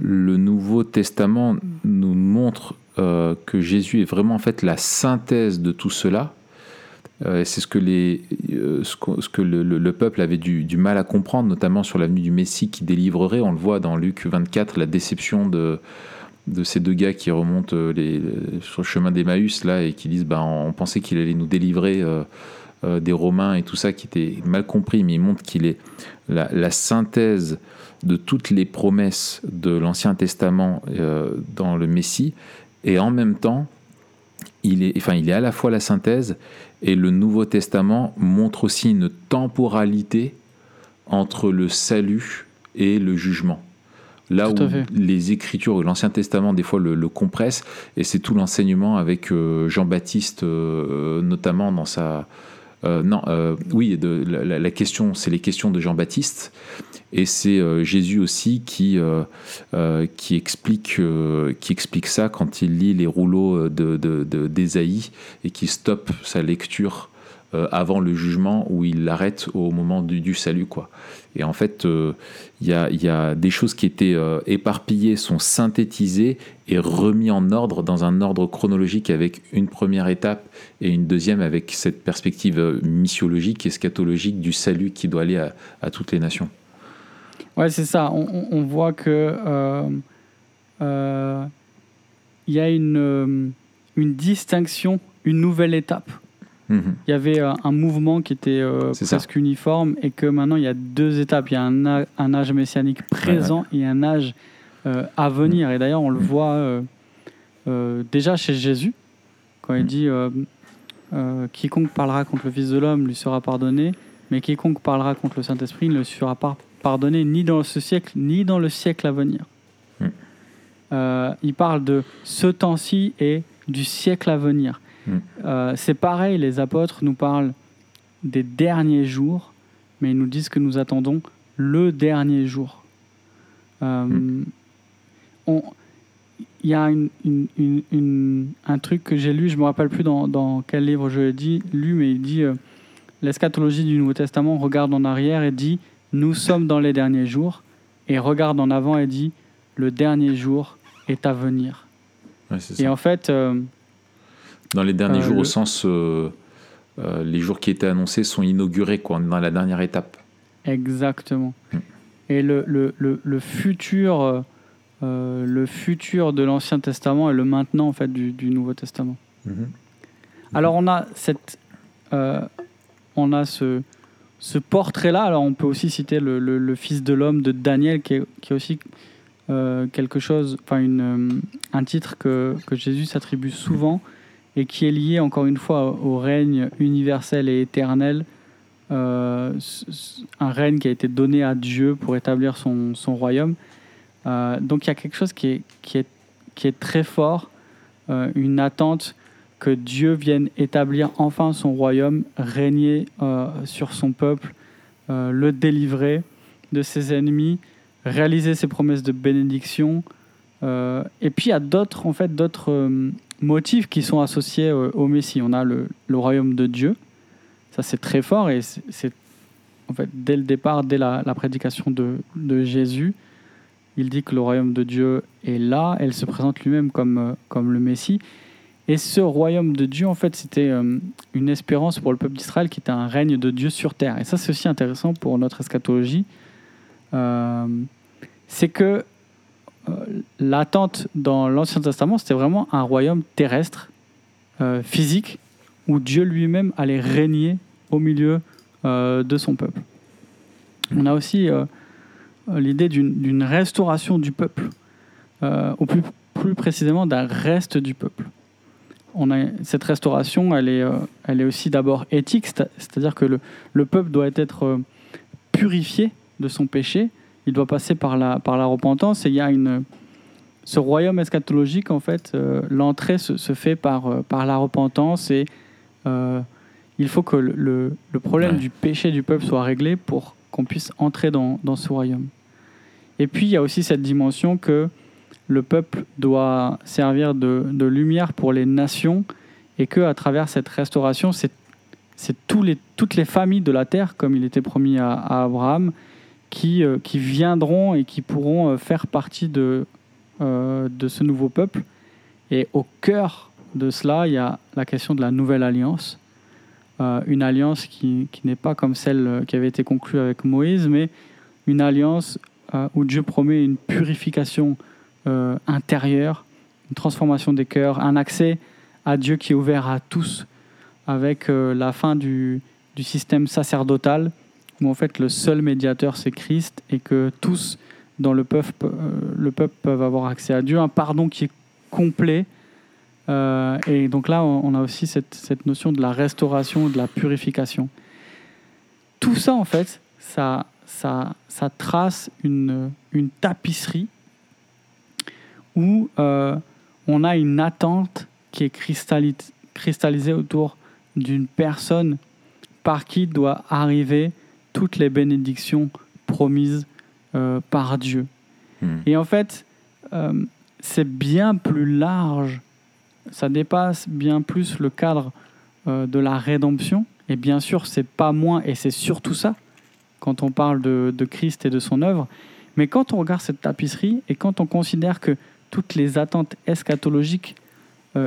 le Nouveau Testament nous montre euh, que Jésus est vraiment en fait la synthèse de tout cela. Euh, c'est ce que, les, euh, ce que, le, peuple avait du, mal à comprendre, notamment sur l'avenue du Messie qui délivrerait. On le voit dans Luc 24, la déception de, de ces deux gars qui remontent les, sur le chemin d'Emmaüs là et qui disent bah, on pensait qu'il allait nous délivrer des Romains et tout ça qui était mal compris, mais il montre qu'il est la, la, synthèse de toutes les promesses de l'Ancien Testament dans le Messie et en même temps, il est, enfin, il est à la fois la synthèse et le Nouveau Testament montre aussi une temporalité entre le salut et le jugement. Là où les Écritures, l'Ancien Testament, des fois le, le compresse, et c'est tout l'enseignement avec euh, Jean-Baptiste, euh, notamment dans sa, euh, non, euh, oui, de, la, question, c'est les questions de Jean-Baptiste, et c'est euh, Jésus aussi qui, qui, explique, qui explique ça quand il lit les rouleaux d'Ésaïe de, et qui stoppe sa lecture avant le jugement où il l'arrête au moment du, du, salut. Quoi. Et en fait, il y, a, des choses qui étaient éparpillées, sont synthétisées et remis en ordre dans un ordre chronologique avec une première étape et une deuxième avec cette perspective euh, missiologique et scatologique du salut qui doit aller à, toutes les nations. Ouais, c'est ça. On, voit que euh, euh, il y a une distinction, une nouvelle étape. Mhm. Il y avait un mouvement qui était presque uniforme et que maintenant il y a deux étapes. Il y a un, un âge messianique présent et un âge euh, à venir. Et d'ailleurs, on le voit euh, euh, déjà chez Jésus, quand il dit Quiconque parlera contre le Fils de l'homme lui sera pardonné, mais quiconque parlera contre le Saint-Esprit ne lui sera pas pardonné ni dans ce siècle, ni dans le siècle à venir. il parle de ce temps-ci et du siècle à venir. C'est pareil, les apôtres nous parlent des derniers jours, mais ils nous disent que nous attendons le dernier jour il y a un truc que j'ai lu, je ne me rappelle plus dans, quel livre je l'ai dit, lu, mais il dit euh, l'eschatologie du Nouveau Testament regarde en arrière et dit nous sommes dans les derniers jours, et regarde en avant et dit le dernier jour est à venir. et en fait. Euh, dans les derniers euh, jours, au sens. les jours qui étaient annoncés sont inaugurés, quoi, dans la dernière étape. Exactement. Hmm. Et le, le, le futur euh, le futur de l'Ancien Testament et le maintenant en fait du, Nouveau Testament. Mhm. Alors on a cette, euh, on a ce, ce portrait-là. Alors on peut aussi citer le, le, Fils de l'homme de Daniel, qui est, qui est aussi euh, quelque chose, enfin un titre que, que Jésus s'attribue souvent et qui est lié encore une fois au règne universel et éternel. un règne qui a été donné à Dieu pour établir son, royaume. Euh, donc il y a quelque chose qui est, très fort, euh, une attente que Dieu vienne établir enfin son royaume, régner euh, sur son peuple, le délivrer de ses ennemis, réaliser ses promesses de bénédiction. et puis il y a d'autres en fait d'autres motifs qui sont associés au Messie. On a le, royaume de Dieu, ça c'est très fort et c'est en fait dès le départ, dès la, prédication de, de Jésus, il dit que le royaume de Dieu est là, elle se présente lui-même comme, euh, comme le Messie. Et ce royaume de Dieu, en fait, c'était euh, une espérance pour le peuple d'Israël qui était un règne de Dieu sur terre. Et ça, c'est aussi intéressant pour notre eschatologie. Euh, c'est que l'attente dans l'Ancien Testament, c'était vraiment un royaume terrestre, physique, où Dieu lui-même allait régner au milieu de son peuple. On a aussi euh, l'idée d'une restauration du peuple, euh, ou plus, précisément d'un reste du peuple. Cette restauration, elle est, euh, aussi d'abord éthique, c'est-à-dire que le, peuple doit être purifié de son péché, il doit passer par la, par la repentance, et il y a une, ce royaume eschatologique, en fait, l'entrée se, se, fait par, par la repentance, et il faut que le, le problème du péché du peuple soit réglé pour qu'on puisse entrer dans, dans ce royaume. Et puis il y a aussi cette dimension que le peuple doit servir de, lumière pour les nations et que à travers cette restauration, c'est les, toutes les familles de la terre, comme il était promis à, Abraham, qui, euh, qui viendront et qui pourront euh, faire partie de, euh, de ce nouveau peuple. Et au cœur de cela, il y a la question de la nouvelle alliance. Une alliance qui, n'est pas comme celle qui avait été conclue avec Moïse, mais une alliance où Dieu promet une purification intérieure, une transformation des cœurs, un accès à Dieu qui est ouvert à tous, avec la fin du système sacerdotal, où en fait le seul médiateur c'est Christ, et que tous dans le peuple, euh, le peuple peuvent avoir accès à Dieu, un pardon qui est complet. Euh, et donc là, on a aussi cette, cette notion de la restauration, de la purification. Tout ça, en fait, ça, ça, ça trace une, une tapisserie où euh, on a une attente qui est cristalli- cristallisée autour d'une personne par qui doit arriver toutes les bénédictions promises euh, par Dieu. Hmm. Et en fait, euh, c'est bien plus large, ça dépasse bien plus le cadre euh, de la rédemption. Et bien sûr, c'est pas moins, et c'est surtout ça, quand on parle de, de Christ et de son œuvre. Mais quand on regarde cette tapisserie et quand on considère que toutes les attentes eschatologiques,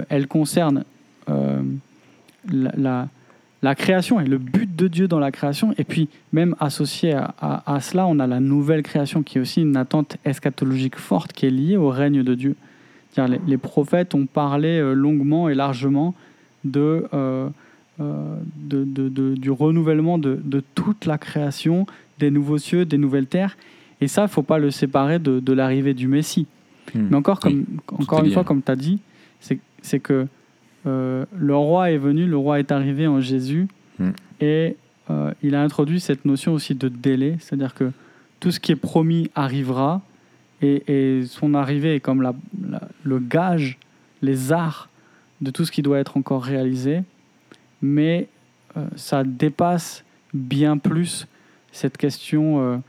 elles concernent la, la- la création et le but de Dieu dans la création, et puis même associé à, à- à cela, on a la nouvelle création qui est aussi une attente eschatologique forte qui est liée au règne de Dieu. Les, les prophètes ont parlé euh, longuement et largement de, euh, euh, de- de- de- du renouvellement de, toute la création, des nouveaux cieux, des nouvelles terres. Et ça, il ne faut pas le séparer de, l'arrivée du Messie. Hmm. Mais encore, comme, Oui, encore une fois, comme tu as dit, c'est que euh, le roi est venu, le roi est arrivé en Jésus, Mm. et euh, il a introduit cette notion aussi de délai, c'est-à-dire que tout ce qui est promis arrivera, et, et son arrivée est comme la- la- le gage, les arts de tout ce qui doit être encore réalisé, mais euh, ça dépasse bien plus cette question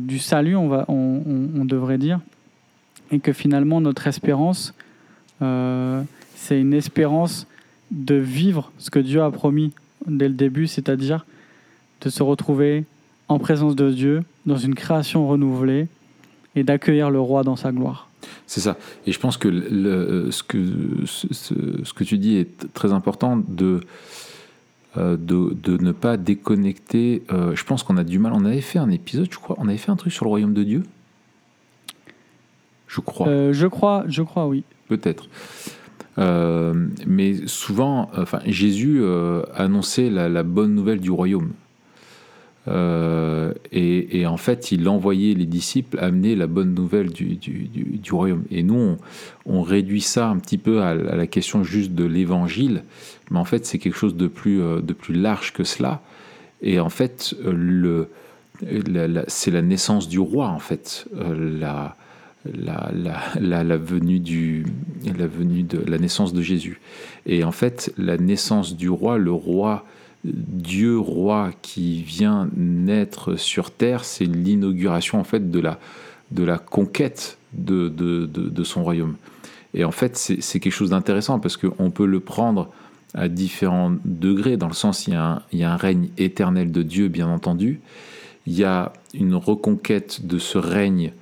du salut, on, va, on- on- on devrait dire, et que finalement notre espérance, euh, c'est une espérance de vivre ce que Dieu a promis dès le début, c'est-à-dire de se retrouver en présence de Dieu, dans une création renouvelée, et d'accueillir le roi dans sa gloire. C'est ça. Et je pense que le- ce, que ce, ce- ce que tu dis est très important de, euh, de, de ne pas déconnecter. euh, je pense qu'on a du mal. On avait fait un épisode, je crois. On avait fait un truc sur le royaume de Dieu? Je crois. Euh, je crois, je crois, oui. Peut-être. Euh, mais souvent, enfin, Jésus euh, annonçait la, bonne nouvelle du royaume. Euh, et, en fait, il envoyait les disciples amener la bonne nouvelle du, du- royaume. Et nous, on, réduit ça un petit peu à, à la question juste de l'évangile, mais en fait, c'est quelque chose de plus, de plus large que cela. Et en fait, le, c'est la naissance du roi, en fait, la, la, la, la, venue du, la venue de la naissance de Jésus. Et en fait, la naissance du roi, le roi, Dieu roi qui vient naître sur terre, c'est l'inauguration en fait de la, de la conquête de, de, de, son royaume. Et en fait, c'est c'est quelque chose d'intéressant parce qu'on peut le prendre à différents degrés, dans le sens il y, a un, il y a un règne éternel de Dieu, bien entendu. Il y a une reconquête de ce règne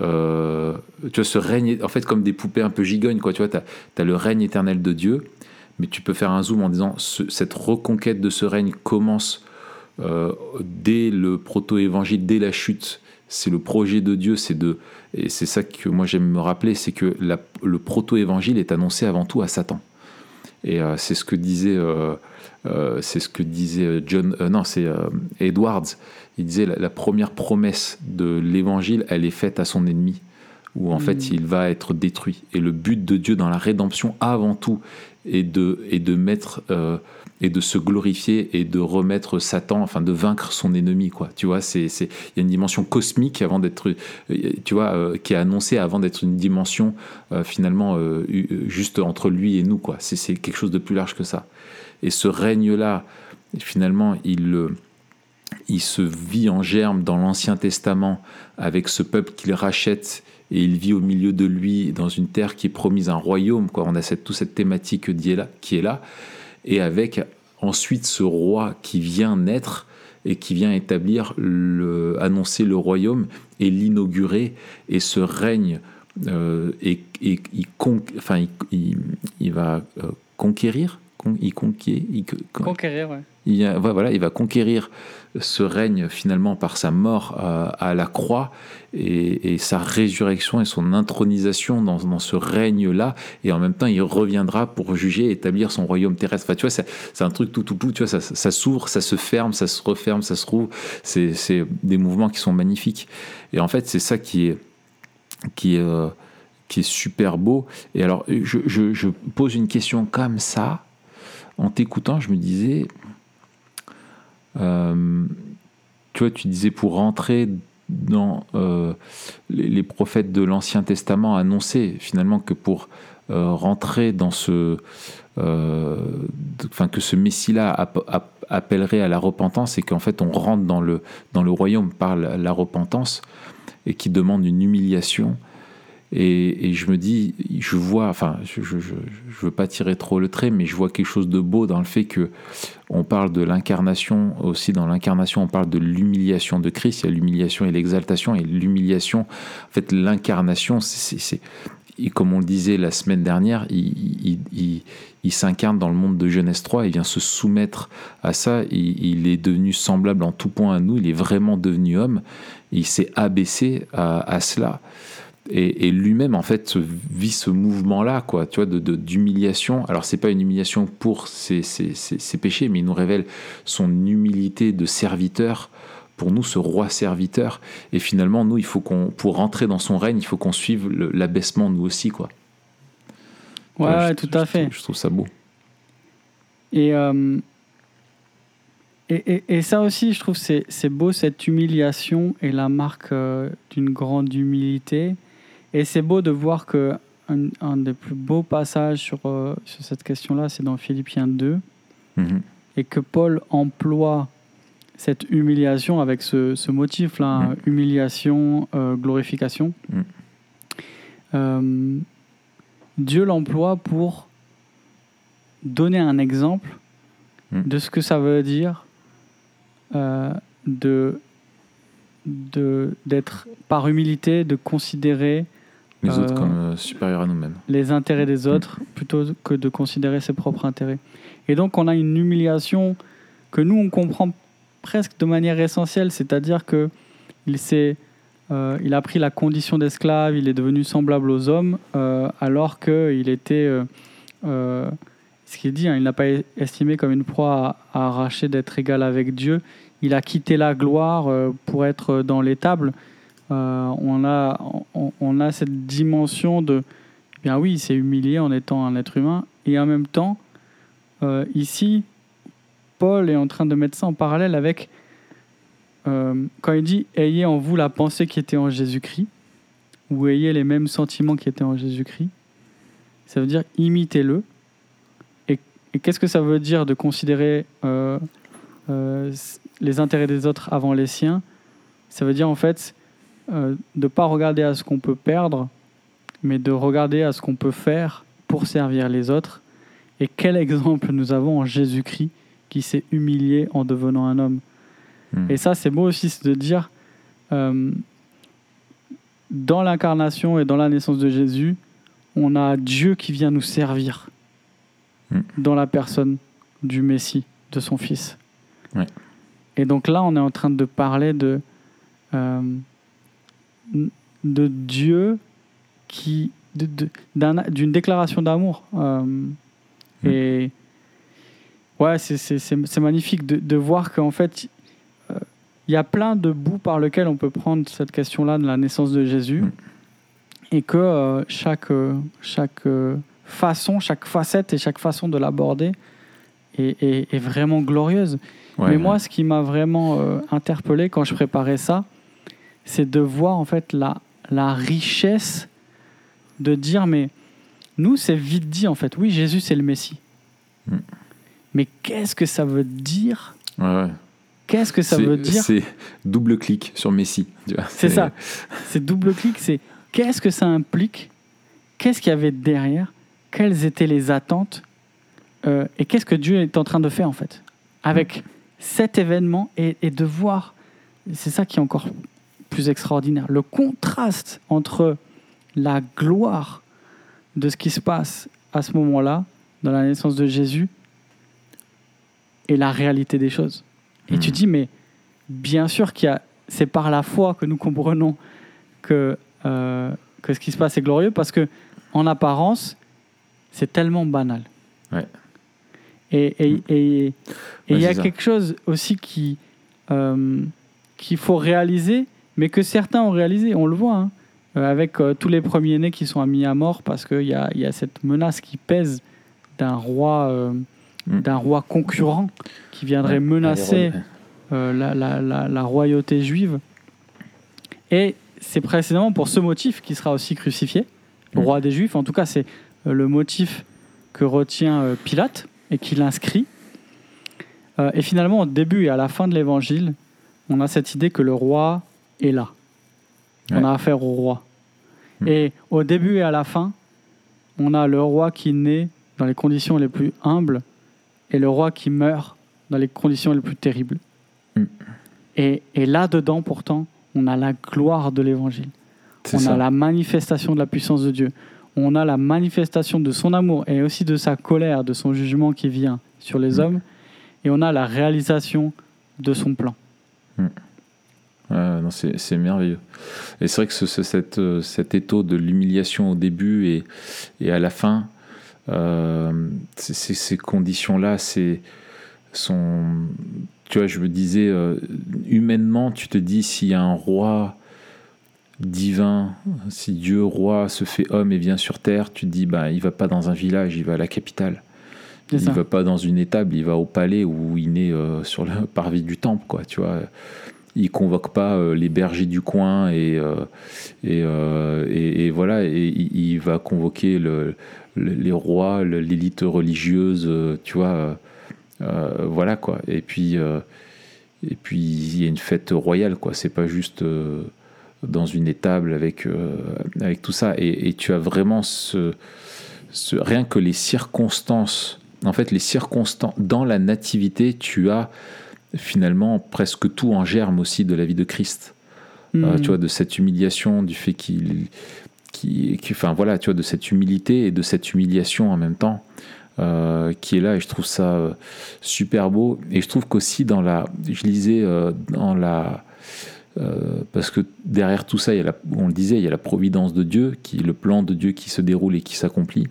euh, tu vois, ce règne, en fait, comme des poupées un peu gigognes, quoi. Tu vois, tu as, le règne éternel de Dieu, mais tu peux faire un zoom en disant ce- cette reconquête de ce règne commence euh, dès le proto-évangile, dès la chute. C'est le projet de Dieu, c'est de, et c'est ça que moi j'aime me rappeler, c'est que le proto-évangile est annoncé avant tout à Satan. Et euh, c'est ce que disait, c'est ce que disait John, non, c'est Edwards. Il disait la, la première promesse de l'évangile, elle est faite à son ennemi, où en fait il va être détruit. Et le but de Dieu dans la rédemption, avant tout, est de, est de mettre euh, et de se glorifier et de remettre Satan, enfin de vaincre son ennemi, quoi. Tu vois, c'est, c'est, il y a une dimension cosmique avant d'être, euh, tu vois, euh, qui est annoncée avant d'être une dimension euh, finalement euh, juste entre lui et nous, quoi. C'est, quelque chose de plus large que ça. Et ce règne-là, finalement, il, il se vit en germe dans l'Ancien Testament avec ce peuple qu'il rachète et il vit au milieu de lui dans une terre qui est promise un royaume. On a cette, toute cette thématique qui est là, et avec ensuite ce roi qui vient naître et qui vient établir, le, annoncer le royaume et l'inaugurer, et ce règne, euh, et, il, va conquérir, il, conquérir, ouais. Il, voilà, il va conquérir ce règne finalement par sa mort à, la croix et, sa résurrection et son intronisation dans, ce règne-là. Et en même temps, il reviendra pour juger et établir son royaume terrestre. Enfin, tu vois, c'est un truc tout, tout, tout. Tu vois, ça, s'ouvre, ça se ferme, ça se referme, ça se rouvre. C'est des mouvements qui sont magnifiques. Et en fait, c'est ça qui est, qui est, euh, super beau. Et alors, je pose une question comme ça. En t'écoutant, je me disais, euh, tu vois, tu disais pour rentrer dans euh, les, prophètes de l'Ancien Testament annonçaient finalement que pour euh, rentrer dans ce, enfin que ce Messie-là appellerait à la repentance et qu'en fait on rentre dans le dans le royaume par la repentance et qui demande une humiliation et, je me dis, je vois, enfin, je ne veux pas tirer trop le trait, mais je vois quelque chose de beau dans le fait que on parle de l'incarnation, aussi dans l'incarnation, on parle de l'humiliation de Christ, il y a l'humiliation et l'exaltation, et l'humiliation, en fait, l'incarnation, c'est, comme on le disait la semaine dernière, il, s'incarne dans le monde de Genèse 3, il vient se soumettre à ça, il, est devenu semblable en tout point à nous, il est vraiment devenu homme, il s'est abaissé à cela et, lui-même en fait vit ce mouvement-là, quoi, tu vois, de, d'humiliation. Alors c'est pas une humiliation pour ses, péchés, mais il nous révèle son humilité de serviteur. Pour nous, ce roi serviteur. Et finalement, nous, il faut qu'on, pour rentrer dans son règne, il faut qu'on suive l'abaissement nous aussi, quoi. Ouais, tout à fait. Je trouve ça beau. Euh, et, et, et, ça aussi, je trouve, c'est, c'est beau, cette humiliation et la marque euh, d'une grande humilité. Et c'est beau de voir que un, des plus beaux passages sur, euh, sur cette question-là, c'est dans Philippiens 2, mhm. et que Paul emploie cette humiliation avec ce, ce motif-là, mhm. humiliation, euh, glorification. Mhm. Euh, Dieu l'emploie pour donner un exemple de ce que ça veut dire de d'être par humilité, de considérer les autres comme euh, supérieurs à nous-mêmes. Les intérêts des autres plutôt que de considérer ses propres intérêts. Et donc on a une humiliation que nous on comprend presque de manière essentielle, c'est-à-dire que il s'est euh, il a pris la condition d'esclave, il est devenu semblable aux hommes, euh, alors qu'il était, ce qu'il dit, hein, il n'a pas estimé comme une proie à, à arracher d'être égal avec Dieu. Il a quitté la gloire pour être dans l'étable. Euh, on, a, on, a cette dimension de, eh bien oui, il s'est humilié en étant un être humain, et en même temps, euh, ici, Paul est en train de mettre ça en parallèle avec, euh, quand il dit, ayez en vous la pensée qui était en Jésus-Christ, ou ayez les mêmes sentiments qui étaient en Jésus-Christ, ça veut dire imitez-le. Et, et qu'est-ce que ça veut dire de considérer les intérêts des autres avant les siens? Ça veut dire en fait euh, de ne pas regarder à ce qu'on peut perdre, mais de regarder à ce qu'on peut faire pour servir les autres. Et quel exemple nous avons en Jésus-Christ qui s'est humilié en devenant un homme. Hmm. Et ça, c'est beau aussi de dire, euh, dans l'incarnation et dans la naissance de Jésus, on a Dieu qui vient nous servir hmm. dans la personne du Messie, de son Fils. Et donc là, on est en train de parler de... Euh, de Dieu qui d'une déclaration d'amour. Euh, mm. Et ouais, c'est magnifique de, de voir qu'en fait, euh, il y a plein de bouts par lesquels on peut prendre cette question-là de la naissance de Jésus. Mm. Et que euh, chaque, chaque façon, chaque facette et chaque façon de l'aborder est, est, vraiment glorieuse. Mais moi, ce qui m'a vraiment interpellé quand je préparais ça, c'est de voir en fait la, la richesse de dire mais nous c'est vite dit en fait oui Jésus c'est le Messie. Mm. mais qu'est-ce que ça veut dire? Qu'est-ce que ça veut dire? c'est double clic sur Messie c'est ça. C'est double clic c'est qu'est-ce que ça implique? Qu'est-ce qu'il y avait derrière? Quelles étaient les attentes? Euh, et qu'est-ce que Dieu est en train de faire en fait? Avec cet événement et, et de voir, c'est ça qui est encore plus extraordinaire, le contraste entre la gloire de ce qui se passe à ce moment-là, dans la naissance de Jésus, et la réalité des choses. Et tu Mhm. dis, mais bien sûr qu'il y a, c'est par la foi que nous comprenons que, euh, que ce qui se passe est glorieux, parce que en apparence, c'est tellement banal. Ouais. Et et- Mhm. et- et il Ouais, y a quelque chose aussi qui euh, qu'il faut réaliser, mais que certains ont réalisé, on le voit, hein, euh, avec euh, tous les premiers-nés qui sont mis à mort, parce qu'il y a, il y a cette menace qui pèse d'un roi, euh, Mhm. d'un roi concurrent qui viendrait Ouais, menacer euh, la, la- la- la royauté juive. Et c'est précisément pour ce motif qu'il sera aussi crucifié, le Mm. roi des Juifs. En tout cas, c'est le motif que retient Pilate et qu'il inscrit. Et finalement, au début et à la fin de l'évangile, on a cette idée que le roi est là. On a affaire au roi. Mm. Et au début et à la fin, on a le roi qui naît dans les conditions les plus humbles et le roi qui meurt dans les conditions les plus terribles. Mm. Et, et là-dedans, pourtant, on a la gloire de l'évangile. On ça. a la manifestation de la puissance de Dieu. On a la manifestation de son amour et aussi de sa colère, de son jugement qui vient sur les Mm. hommes. Et on a la réalisation de son plan. Non, c'est c'est merveilleux. Et c'est vrai que ce, ce- cette, euh, cet étau de l'humiliation au début et, et à la fin, euh, c'est- c'est- ces conditions-là, c'est sont. Tu vois, je me disais, euh, humainement, tu te dis s'il y a un roi divin, si Dieu roi se fait homme et vient sur terre, tu te dis, bah, il va pas dans un village, il va à la capitale. Il va pas dans une étable, il va au palais où il naît euh, sur le parvis du temple, quoi. Tu vois, il convoque pas euh, les bergers du coin et euh, et, euh, et- et voilà, et il, va convoquer le, le- les rois, l'élite religieuse, tu vois, voilà quoi. Et puis et puis il y a une fête royale, quoi. C'est pas juste dans une étable avec avec tout ça. Et, et tu as vraiment ce, ce rien que les circonstances en fait, les circonstances dans la nativité, tu as finalement presque tout en germe aussi de la vie de Christ. Euh, Mm. tu vois, de cette humiliation, du fait qu'il, qui, qui- enfin voilà, tu vois, de cette humilité et de cette humiliation en même temps, euh, qui est là. Et je trouve ça euh, super beau. Et je trouve qu'aussi dans la, je lisais euh, dans la, parce que derrière tout ça, il y a la, on le disait, il y a la providence de Dieu, qui, le plan de Dieu qui se déroule et qui s'accomplit.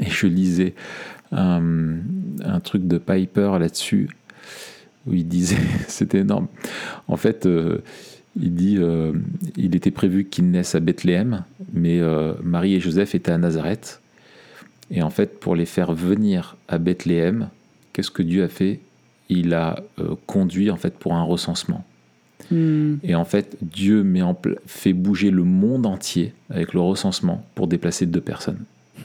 Et je lisais un, un truc de Piper là-dessus, où il disait, c'était énorme. En fait, euh, il dit, euh, il était prévu qu'il naisse à Bethléem, mais euh, Marie et Joseph étaient à Nazareth. Et en fait, pour les faire venir à Bethléem, qu'est-ce que Dieu a fait? Il a conduit en fait pour un recensement. Mm. Et en fait, Dieu met en pla- fait bouger le monde entier avec le recensement pour déplacer deux personnes.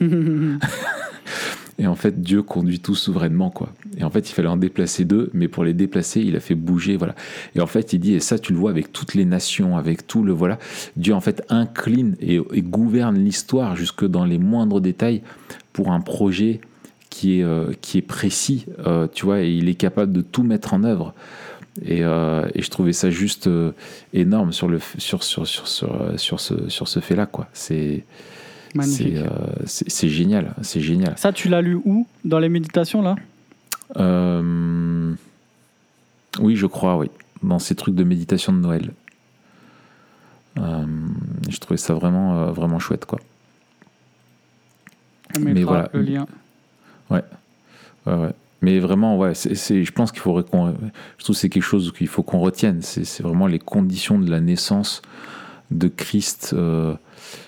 Et en fait, Dieu conduit tout souverainement, quoi. Et en fait, il fallait en déplacer deux, mais pour les déplacer, il a fait bouger, voilà. Et en fait, il dit, et ça, tu le vois avec toutes les nations, avec tout le, voilà. Dieu, en fait, incline et, gouverne l'histoire jusque dans les moindres détails pour un projet qui est, euh, qui est précis, euh, tu vois, et il est capable de tout mettre en œuvre. Et, euh, je trouvais ça juste énorme sur, le, sur, sur, sur, sur, sur ce, sur ce fait-là, quoi. C'est. C'est euh, c'est- génial, c'est génial. Ça, tu l'as lu où Dans les méditations, là? Euh, oui, je crois, oui. Dans ces trucs de méditation de Noël. Euh, je trouvais ça vraiment, vraiment chouette, quoi. On Mais voilà. le lien. Ouais, ouais. Mais vraiment, ouais, c'est, c'est- je pense qu'il faudrait qu'on. Je trouve que c'est quelque chose qu'il faut qu'on retienne. C'est, c'est vraiment les conditions de la naissance de Christ euh,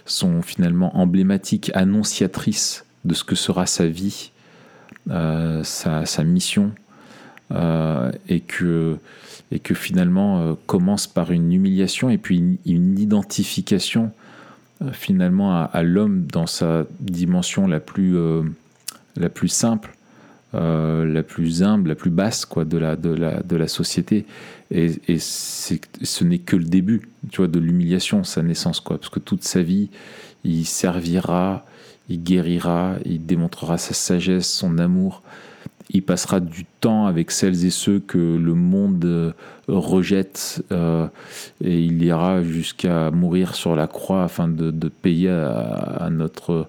sont finalement emblématiques, annonciatrices de ce que sera sa vie, euh, sa, mission, euh, et, que, et que finalement euh, commence par une humiliation et puis une, identification finalement à, à l'homme dans sa dimension la plus, la plus simple, la plus humble, la plus basse quoi, de, la, de, la, de la société. Et, et ce n'est que le début tu vois, de l'humiliation, sa naissance, quoi, parce que toute sa vie, il servira, il guérira, il démontrera sa sagesse, son amour, il passera du temps avec celles et ceux que le monde euh, rejette euh, et il ira jusqu'à mourir sur la croix afin de, payer notre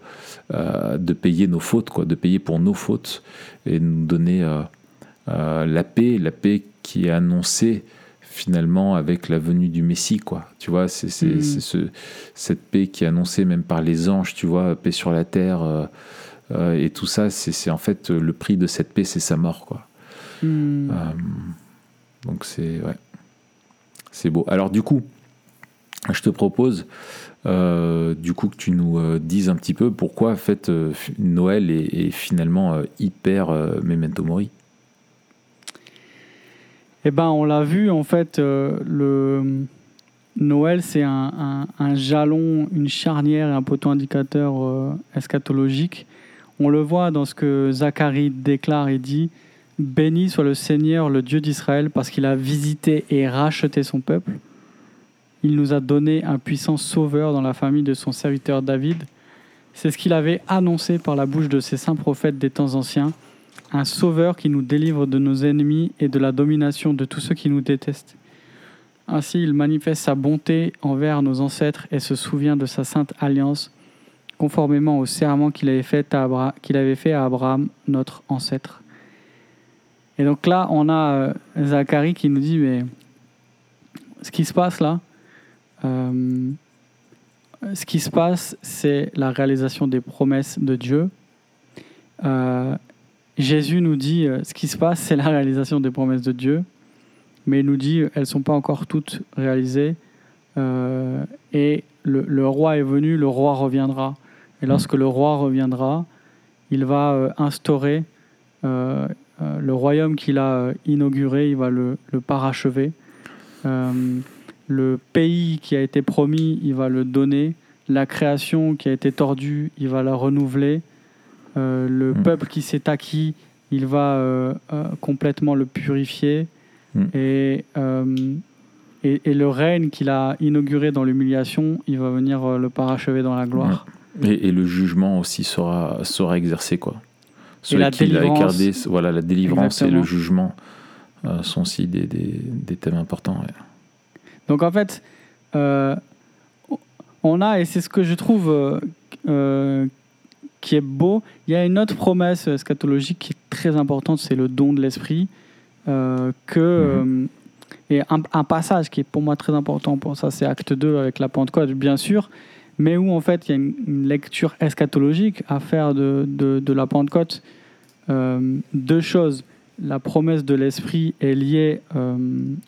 de payer nos fautes quoi de payer pour nos fautes et nous donner la paix la paix qui est annoncée finalement avec la venue du Messie quoi tu vois c'est mm. ce, cette paix qui est annoncée même par les anges tu vois paix sur la terre euh, et tout ça, c'est en fait le prix de cette paix, c'est sa mort, quoi. Hmm. Euh, donc c'est ouais, c'est beau. Alors du coup, je te propose euh, du coup que tu nous dises un petit peu pourquoi en fait Noël est, finalement hyper memento mori. Eh ben, on l'a vu en fait, le Noël c'est un, jalon, une charnière et un poteau indicateur eschatologique on le voit dans ce que Zacharie déclare et dit Béni soit le Seigneur, le Dieu d'Israël, parce qu'il a visité et racheté son peuple. Il nous a donné un puissant sauveur dans la famille de son serviteur David. C'est ce qu'il avait annoncé par la bouche de ses saints prophètes des temps anciens, un sauveur qui nous délivre de nos ennemis et de la domination de tous ceux qui nous détestent. Ainsi, il manifeste sa bonté envers nos ancêtres et se souvient de sa sainte alliance conformément au serment qu'il avait, fait à Abraham, notre ancêtre. Et donc là, on a euh, Zacharie qui nous dit, mais ce qui se passe là, euh, ce qui se passe, c'est la réalisation des promesses de Dieu. Euh, Jésus nous dit, ce qui se passe, c'est la réalisation des promesses de Dieu, mais il nous dit, elles ne sont pas encore toutes réalisées. et le, roi est venu, le roi reviendra. Et lorsque le roi reviendra, il va euh, instaurer euh, euh, le royaume qu'il a inauguré, il va le, parachever. le pays qui a été promis, il va le donner. La création qui a été tordue, il va la renouveler. Le mm. peuple qui s'est acquis, il va complètement le purifier. Mm. Et, et, le règne qu'il a inauguré dans l'humiliation, il va venir le parachever dans la gloire. Et, le jugement aussi sera, sera exercé. Quoi. Celui la qui gardé, voilà, la délivrance et le jugement euh, sont aussi des, des, des, thèmes importants. Donc en fait, euh, on a, et c'est ce que je trouve euh, qui est beau, il y a une autre promesse eschatologique qui est très importante, c'est le don de l'esprit. que, mhm. et un, un, passage qui est pour moi très important pour ça, c'est acte 2 avec la Pentecôte, bien sûr, mais où en fait il y a une, lecture eschatologique à faire de, de, la Pentecôte. Euh, deux choses. La promesse de l'Esprit est liée euh,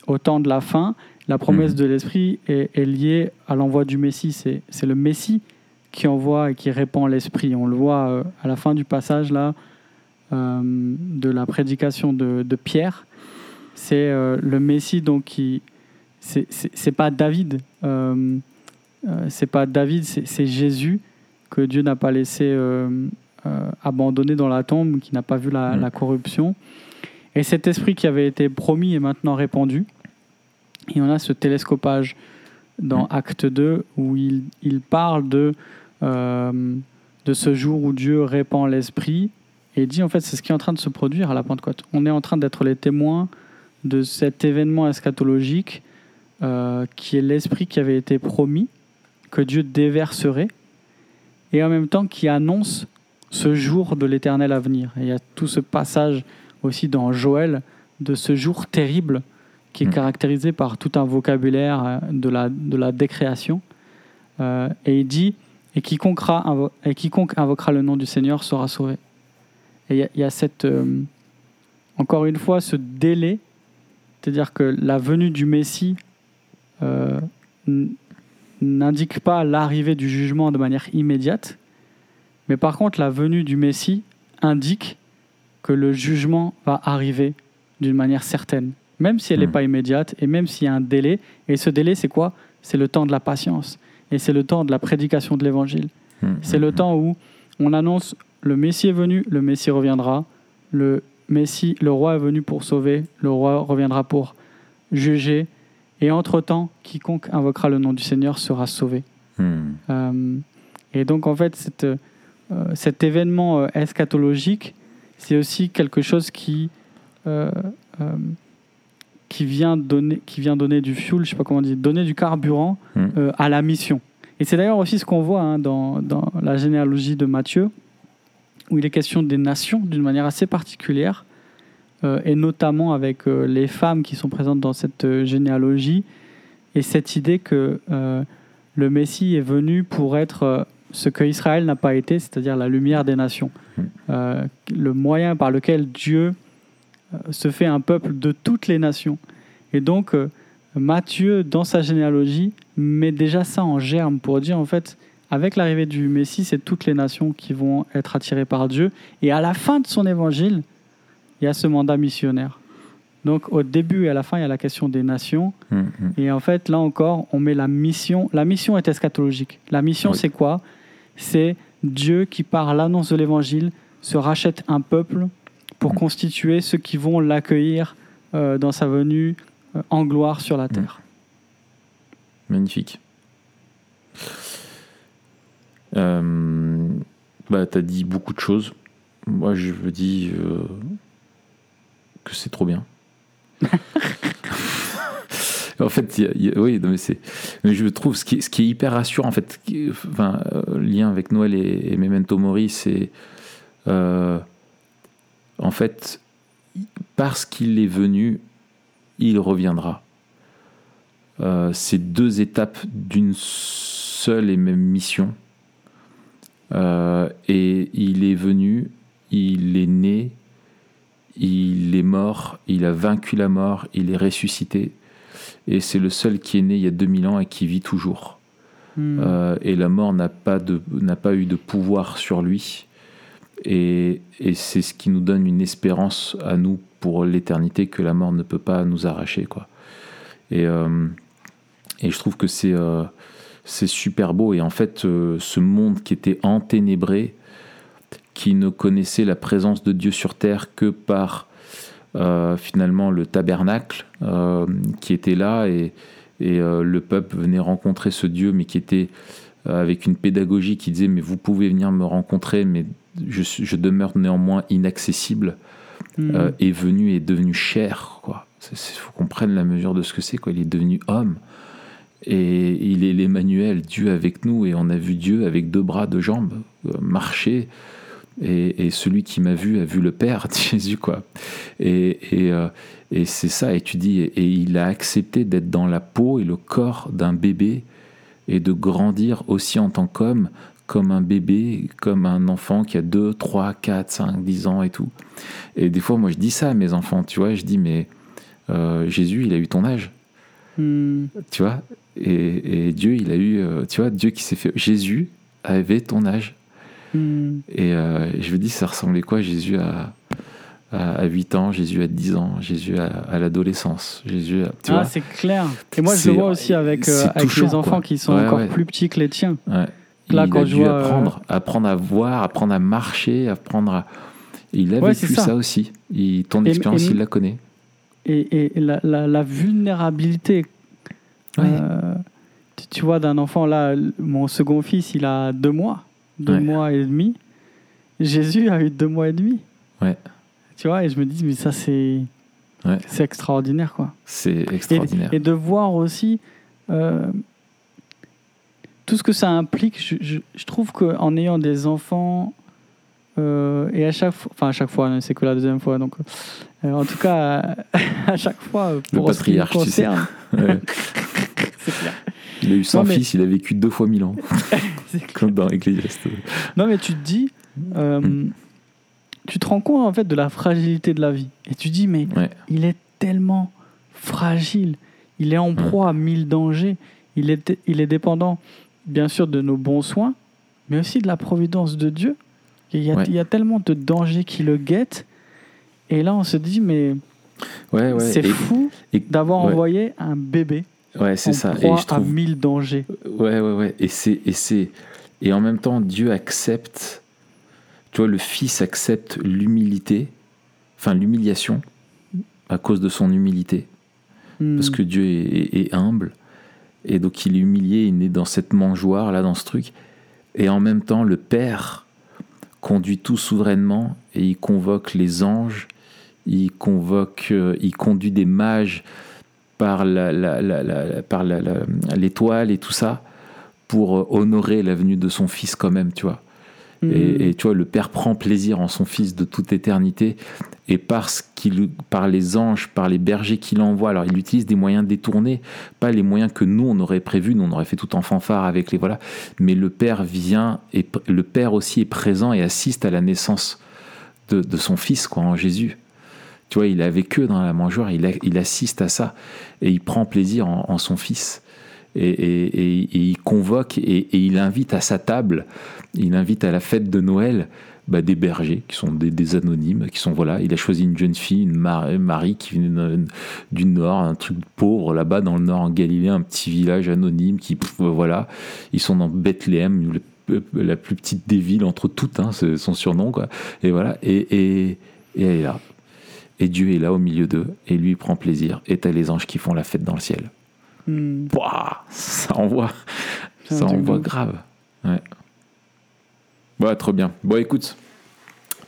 au temps de la fin. La promesse mhm. de l'Esprit est, est, liée à l'envoi du Messie. C'est le Messie qui envoie et qui répand l'Esprit. On le voit euh, à la fin du passage là de la prédication de, de Pierre. C'est le Messie donc qui c'est pas David euh, c'est pas David, c'est Jésus que Dieu n'a pas laissé euh, euh, abandonner dans la tombe, qui n'a pas vu la, mm. corruption. Et cet esprit qui avait été promis est maintenant répandu. Et on a ce télescopage dans mm. Acte 2 où il, il parle de, de ce jour où Dieu répand l'esprit et dit en fait c'est ce qui est en train de se produire à la Pentecôte. On est en train d'être les témoins de cet événement eschatologique qui est l'esprit qui avait été promis que Dieu déverserait, et en même temps qui annonce ce jour de l'éternel avenir. il y a tout ce passage aussi dans Joël de ce jour terrible qui est mm. caractérisé par tout un vocabulaire euh, de la, de la décréation. Euh, et il dit, et quiconque, et quiconque invoquera le nom du Seigneur sera sauvé. Et il y, a cette, euh, encore une fois, ce délai, c'est-à-dire que la venue du Messie n'indique pas l'arrivée du jugement de manière immédiate, mais par contre la venue du Messie indique que le jugement va arriver d'une manière certaine, même si elle n'est hmm. pas immédiate et même s'il y a un délai. Et ce délai, c'est quoi? C'est le temps de la patience et c'est le temps de la prédication de l'Évangile. Hmm. C'est le hmm. temps où on annonce le Messie est venu, le Messie reviendra, le Messie, le roi est venu pour sauver, le roi reviendra pour juger, et entre-temps, quiconque invoquera le nom du Seigneur sera sauvé. Hmm. Euh, et donc, en fait, cette, euh, cet événement euh, eschatologique c'est aussi quelque chose qui, euh, qui, vient donner, qui vient donner du fuel, je sais pas comment dire, donner du carburant Mm. euh, à la mission. Et c'est d'ailleurs aussi ce qu'on voit hein, dans, dans la généalogie de Matthieu, où il est question des nations d'une manière assez particulière, euh, et notamment avec euh, les femmes qui sont présentes dans cette généalogie, et cette idée que le Messie est venu pour être ce que Israël n'a pas été, c'est-à-dire la lumière des nations. Mm. Euh, le moyen par lequel Dieu se fait un peuple de toutes les nations. Et donc, euh, Matthieu, dans sa généalogie, met déjà ça en germe pour dire, en fait, avec l'arrivée du Messie, c'est toutes les nations qui vont être attirées par Dieu. Et à la fin de son évangile, il y a ce mandat missionnaire. Donc, au début et à la fin, il y a la question des nations. Hum. Et en fait, là encore, on met la mission. La mission est eschatologique. La mission, Oui. c'est quoi? C'est Dieu qui, par l'annonce de l'évangile, se rachète un peuple pour Mm. constituer ceux qui vont l'accueillir euh, dans sa venue euh, en gloire sur la terre. Magnifique. Euh, bah, tu as dit beaucoup de choses. Moi, je me dis que c'est trop bien. en fait, il y a- il y a- oui, non, mais c'est. Mais je trouve ce qui, est- ce qui est hyper rassurant, en fait, qui- enfin, lien avec Noël et, et Memento Mori, c'est. euh, en fait, parce qu'il est venu, il reviendra. Euh, c'est deux étapes d'une seule et même mission. Euh, et il est venu, il est né, il est mort, il a vaincu la mort, il est ressuscité. Et c'est le seul qui est né il y a 2000 ans et qui vit toujours. Hmm. Euh, et la mort n'a pas, de, n'a pas eu de pouvoir sur lui. Et, c'est ce qui nous donne une espérance à nous pour l'éternité que la mort ne peut pas nous arracher. Quoi. Et, euh, je trouve que c'est, euh, super beau. Et en fait, euh, ce monde qui était enténébré, qui ne connaissait la présence de Dieu sur terre que par euh, finalement le tabernacle qui était là et, le peuple venait rencontrer ce Dieu, mais qui était avec une pédagogie qui disait mais vous pouvez venir me rencontrer, mais je, demeure néanmoins inaccessible, Hmm. euh, est venu et est devenu chair. Il faut qu'on prenne la mesure de ce que c'est. Il est devenu homme. Et il est l'Emmanuel, Dieu avec nous, et on a vu Dieu avec deux bras, deux jambes, euh, marcher. Et, et celui qui m'a vu a vu le Père, dit Jésus, quoi. Et, et, euh, et c'est ça, et tu dis, et il a accepté d'être dans la peau et le corps d'un bébé et de grandir aussi en tant qu'homme, comme un bébé, comme un enfant qui a 2, 3, 4, 5, 10 ans et tout. Et des fois, moi, je dis ça à mes enfants, tu vois, je dis, mais euh, Jésus, il a eu ton âge, Hmm. tu vois, et, et Dieu, il a eu, euh, tu vois, Dieu qui s'est fait. Jésus avait ton âge. Hmm. Et euh, je me dis, ça ressemblait quoi Jésus à, à, à 8 ans, Jésus à 10 ans, Jésus à, à l'adolescence, Jésus à, tu Ah, vois c'est clair. Et moi, je le vois aussi avec, euh, avec touchant, les enfants quoi. qui sont Ouais, encore ouais. plus petits que les tiens. Ouais. Là, il quand a dû vois, euh, apprendre, apprendre à voir, apprendre à marcher, apprendre à. Il a Ouais, vécu ça. ça. aussi. Il, ton Et- expérience, et- il la connaît. Et, et la, la- la vulnérabilité, Ouais. euh, tu, tu vois, d'un enfant, là, mon second fils, il a deux mois, deux Ouais. mois et demi. Jésus a eu deux mois et demi. Ouais. Tu vois, et je me dis, mais ça, c'est c'est extraordinaire, quoi. C'est extraordinaire. et de voir aussi euh, tout ce que ça implique. Je, je, je trouve qu'en ayant des enfants, euh, et à chaque fois, enfin à chaque fois, c'est que la deuxième fois, donc euh, en tout cas, à chaque fois, Le qui me patriarche, tu sais. concerne, Ouais. c'est clair. Il a eu 100 Non, mais- fils, il a vécu deux fois 1000 ans, comme dans Ecclésiaste. Non, mais tu te dis, euh, Mm. tu te rends compte en fait de la fragilité de la vie. Et tu dis, mais Ouais. il est tellement fragile. Il est en proie à mille dangers. Il est, il est dépendant, bien sûr, de nos bons soins, mais aussi de la providence de Dieu. Il y a, Ouais. il y a tellement de dangers qui le guettent. Et là, on se dit, mais Ouais, ouais. c'est fou d'avoir envoyé un bébé Ouais, c'est ça. Et je à trouve. mille dangers. Ouais, ouais, ouais. Et c'est, et c'est, et en même temps, Dieu accepte. Tu vois, le Fils accepte l'humilité, enfin l'humiliation, à cause de son humilité, parce Hmm. que Dieu est, est- est humble, et donc il est humilié, il est dans cette mangeoire là, dans ce truc, et en même temps, le Père conduit tout souverainement et il convoque les anges, il convoque, euh, il conduit des mages par la, par l'étoile et tout ça pour euh, honorer la venue de son fils quand même, tu vois. Mm. Et, et tu vois, le Père prend plaisir en son Fils de toute éternité, et parce qu'il, par les anges, par les bergers qu'il envoie, alors il utilise des moyens détournés, pas les moyens que nous on aurait prévus, nous on aurait fait tout en fanfare avec les voilà, mais le Père vient et le Père aussi est présent et assiste à la naissance de, son Fils, quoi, en Jésus. Tu vois, il est avec eux dans la mangeoire, il, assiste à ça et il prend plaisir en, son Fils. Et, et- il convoque et il invite à sa table, il invite à la fête de Noël bah, des bergers qui sont des, des anonymes, qui sont voilà. Il a choisi une jeune fille, une Mar- Marie qui de- du nord, un truc pauvre là-bas dans le nord en Galilée, un petit village anonyme qui pff, voilà. Ils sont dans Bethléem, le- la plus petite des villes entre toutes, hein, c'est son surnom quoi. Et voilà. Et, et, et elle est là. Et Dieu est là au milieu d'eux et lui prend plaisir. Et t'as les anges qui font la fête dans le ciel. Mm. Pouah, ça envoie, ça envoie grave. Ouais. Ouais, trop bien. Bon, écoute,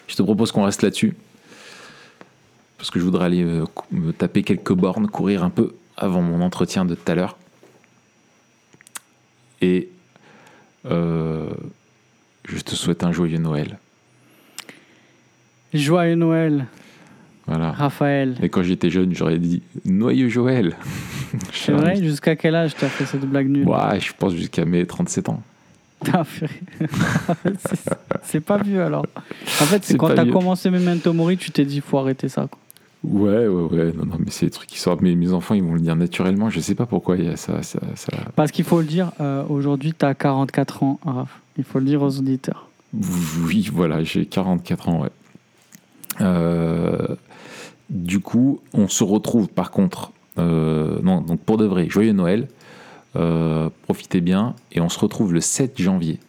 je te propose qu'on reste là-dessus. Parce que je voudrais aller euh, me taper quelques bornes, courir un peu avant mon entretien de tout à l'heure. Et euh, je te souhaite un joyeux Noël. Joyeux Noël, Voilà. Raphaël. Et quand j'étais jeune, j'aurais dit Noyeux Joël. C'est vrai Jusqu'à quel âge t'as fait cette blague nulle? Ouais, je pense jusqu'à mes 37 ans. C'est- pas vieux alors. En fait, c'est quand t'as commencé Memento Mori, tu t'es dit faut arrêter ça. quoi. Ouais, ouais, ouais. Non, non, mais c'est des trucs qui sortent. Mais mes enfants, ils vont le dire naturellement. Je sais pas pourquoi il y a ça. ça, ça... Parce qu'il faut le dire, euh, aujourd'hui t'as 44 ans, Raph. Il faut le dire aux auditeurs. Oui, voilà, j'ai 44 ans, ouais. Euh, du coup, on se retrouve par contre. euh, non, donc pour de vrai, joyeux Noël. Euh, profitez bien. Et on se retrouve le 7 janvier.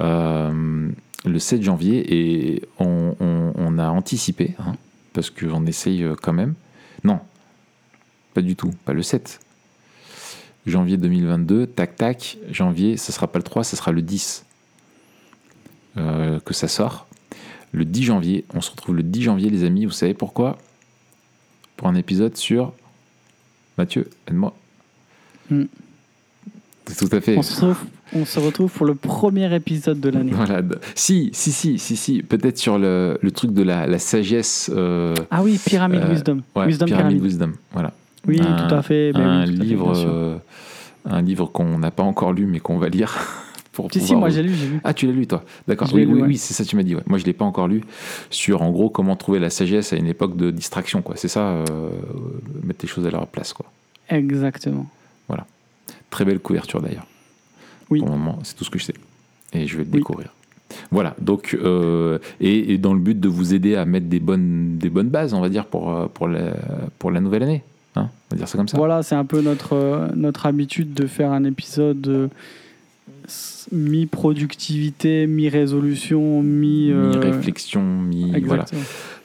Euh, le 7 janvier, et on, on- on a anticipé, hein, parce qu'on essaye euh, quand même. Non, pas du tout, pas le 7. Janvier 2022, tac tac, janvier, ce sera pas le 3, ce sera le 10 euh, que ça sort. Le 10 janvier, on se retrouve le 10 janvier, les amis. Vous savez pourquoi? Pour un épisode sur. Mathieu, aide-moi. Hmm. Tout à fait. On se, retrouve, on se retrouve pour le premier épisode de l'année. Voilà. Si, si, si, si, si. Peut-être sur le, le truc de la, la sagesse. euh, Ah oui, Pyramide Euh, Wisdom. ouais, Wisdom Pyramide. Wisdom. Voilà. Oui, Un- tout à fait. ben un oui, tout à fait, euh, un livre qu'on n'a pas encore lu, mais qu'on va lire. pour Si, si, moi j'ai lu, j'ai lu. Ah, tu l'as lu, toi D'accord. Oui, lu, oui, ouais. oui, c'est ça, tu m'as dit. ouais. Moi, je ne l'ai pas encore lu. Sur, en gros, comment trouver la sagesse à une époque de distraction, quoi. C'est ça, mettre les choses à leur place, quoi. Exactement. Très belle couverture, d'ailleurs. Oui. Pour le moment, c'est tout ce que je sais. Et je vais le Oui. découvrir. Voilà, donc, euh, et, et dans le but de vous aider à mettre des bonnes, des bonnes bases, on va dire, pour, euh, pour, la, pour la nouvelle année. Hein on va dire ça comme ça. Voilà, c'est un peu notre, euh, notre habitude de faire un épisode mi-productivité, mi-résolution, mi... euh, Mi-réflexion, mi, voilà,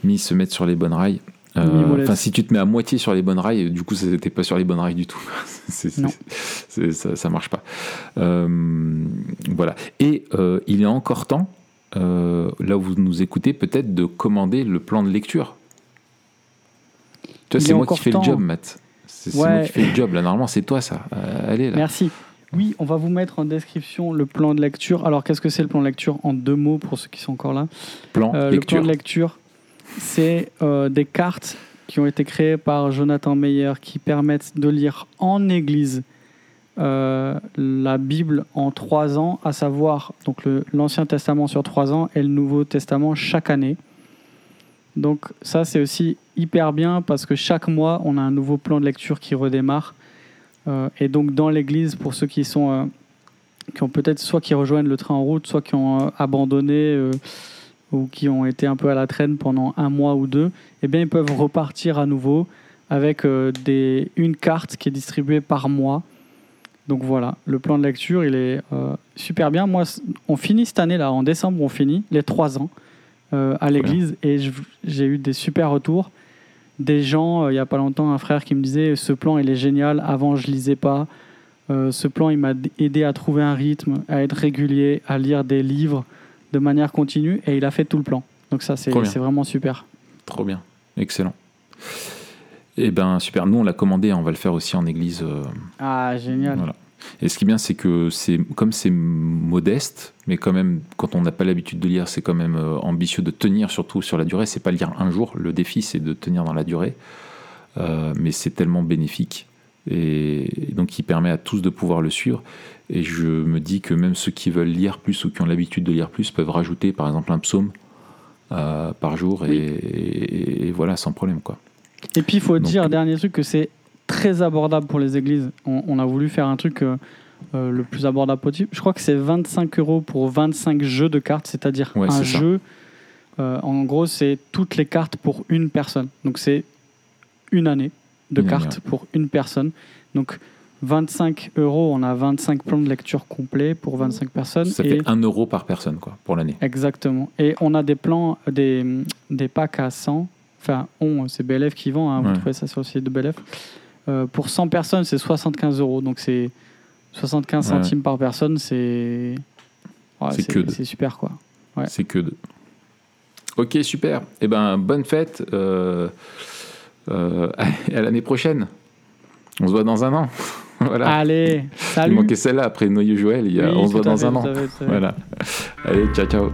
mi se mettre sur les bonnes rails. Euh. Enfin, si tu te mets à moitié sur les bonnes rails, du coup, c'était pas sur les bonnes rails du tout. Ça, ça marche pas. Euh, voilà. Et euh, il est encore temps, là où vous nous écoutez, peut-être de commander le plan de lecture. Tu vois, c'est est moi qui fais temps. le job, Matt. C'est Ouais. moi qui fais le job. Là, normalement, c'est toi, ça. Euh, allez, là. Merci. Oui, on va vous mettre en description le plan de lecture. Alors, qu'est-ce que c'est le plan de lecture En deux mots, pour ceux qui sont encore là? Plan Euh, le plan de lecture, c'est euh, des cartes qui ont été créées par Jonathan Meyer qui permettent de lire en église euh, la Bible en trois ans, à savoir donc l'Ancien Testament sur trois ans et le Nouveau Testament chaque année. Donc ça c'est aussi hyper bien parce que chaque mois on a un nouveau plan de lecture qui redémarre. Euh, et donc dans l'église, pour ceux qui sont qui ont peut-être soit qui rejoignent le train en route, soit qui ont abandonné ou qui ont été un peu à la traîne pendant un mois ou deux, eh bien ils peuvent repartir à nouveau avec euh, des, une carte qui est distribuée par mois. Donc voilà, le plan de lecture, il est euh, super bien. Moi, on finit cette année là, en décembre, on finit les trois ans euh, à l'église et j'ai eu des super retours. Des gens, euh, il y a pas longtemps, un frère qui me disait ce plan il est génial. Avant, je lisais pas. Ce plan, il m'a aidé à trouver un rythme, à être régulier, à lire des livres. De manière continue et il a fait tout le plan. Donc ça, c'est vraiment super. Trop bien. Excellent. Eh ben, super. Nous, on l'a commandé. On va le faire aussi en église. euh, Ah, génial. Voilà. Et ce qui est bien, c'est que c'est comme c'est modeste, mais quand même, quand on n'a pas l'habitude de lire, c'est quand même euh, ambitieux de tenir surtout sur la durée. C'est pas lire un jour. Le défi, c'est de tenir dans la durée. Euh, mais c'est tellement bénéfique. Et, et donc, il permet à tous de pouvoir le suivre. Et je me dis que même ceux qui veulent lire plus ou qui ont l'habitude de lire plus peuvent rajouter, par exemple, un psaume euh, par jour. Et, Oui. et- et voilà, sans problème, quoi. Et puis, il faut Donc- dire, dernier truc, que c'est très abordable pour les églises. On, on a voulu faire un truc euh, euh, le plus abordable possible. Je crois que c'est 25 euros pour 25 jeux de cartes, c'est-à-dire Ouais, un jeu. en gros, c'est toutes les cartes pour une personne. Donc, c'est une année de Une année, cartes pour une personne. Donc, 25 euros, on a 25 plans de lecture complets pour 25 personnes. Ça et fait 1 euro par personne, quoi, pour l'année. Exactement. Et on a des plans, des, des packs à 100. Enfin, on, c'est BLF qui vend. hein, vous trouvez ça sur le site de BLF. Euh, pour 100 personnes, c'est 75 euros. Donc, c'est 75 Ouais. centimes par personne. C'est ouais, C'est que de- c'est super, quoi. C'est que deux. Ok, super. Eh ben, bonne fête. euh, euh, à l'année prochaine. On se voit dans un an. Voilà. Allez, Il salut. manquait celle-là après Noyeux Joël. Il y a, Oui, on se voit dans un an. Voilà. Allez, ciao, ciao.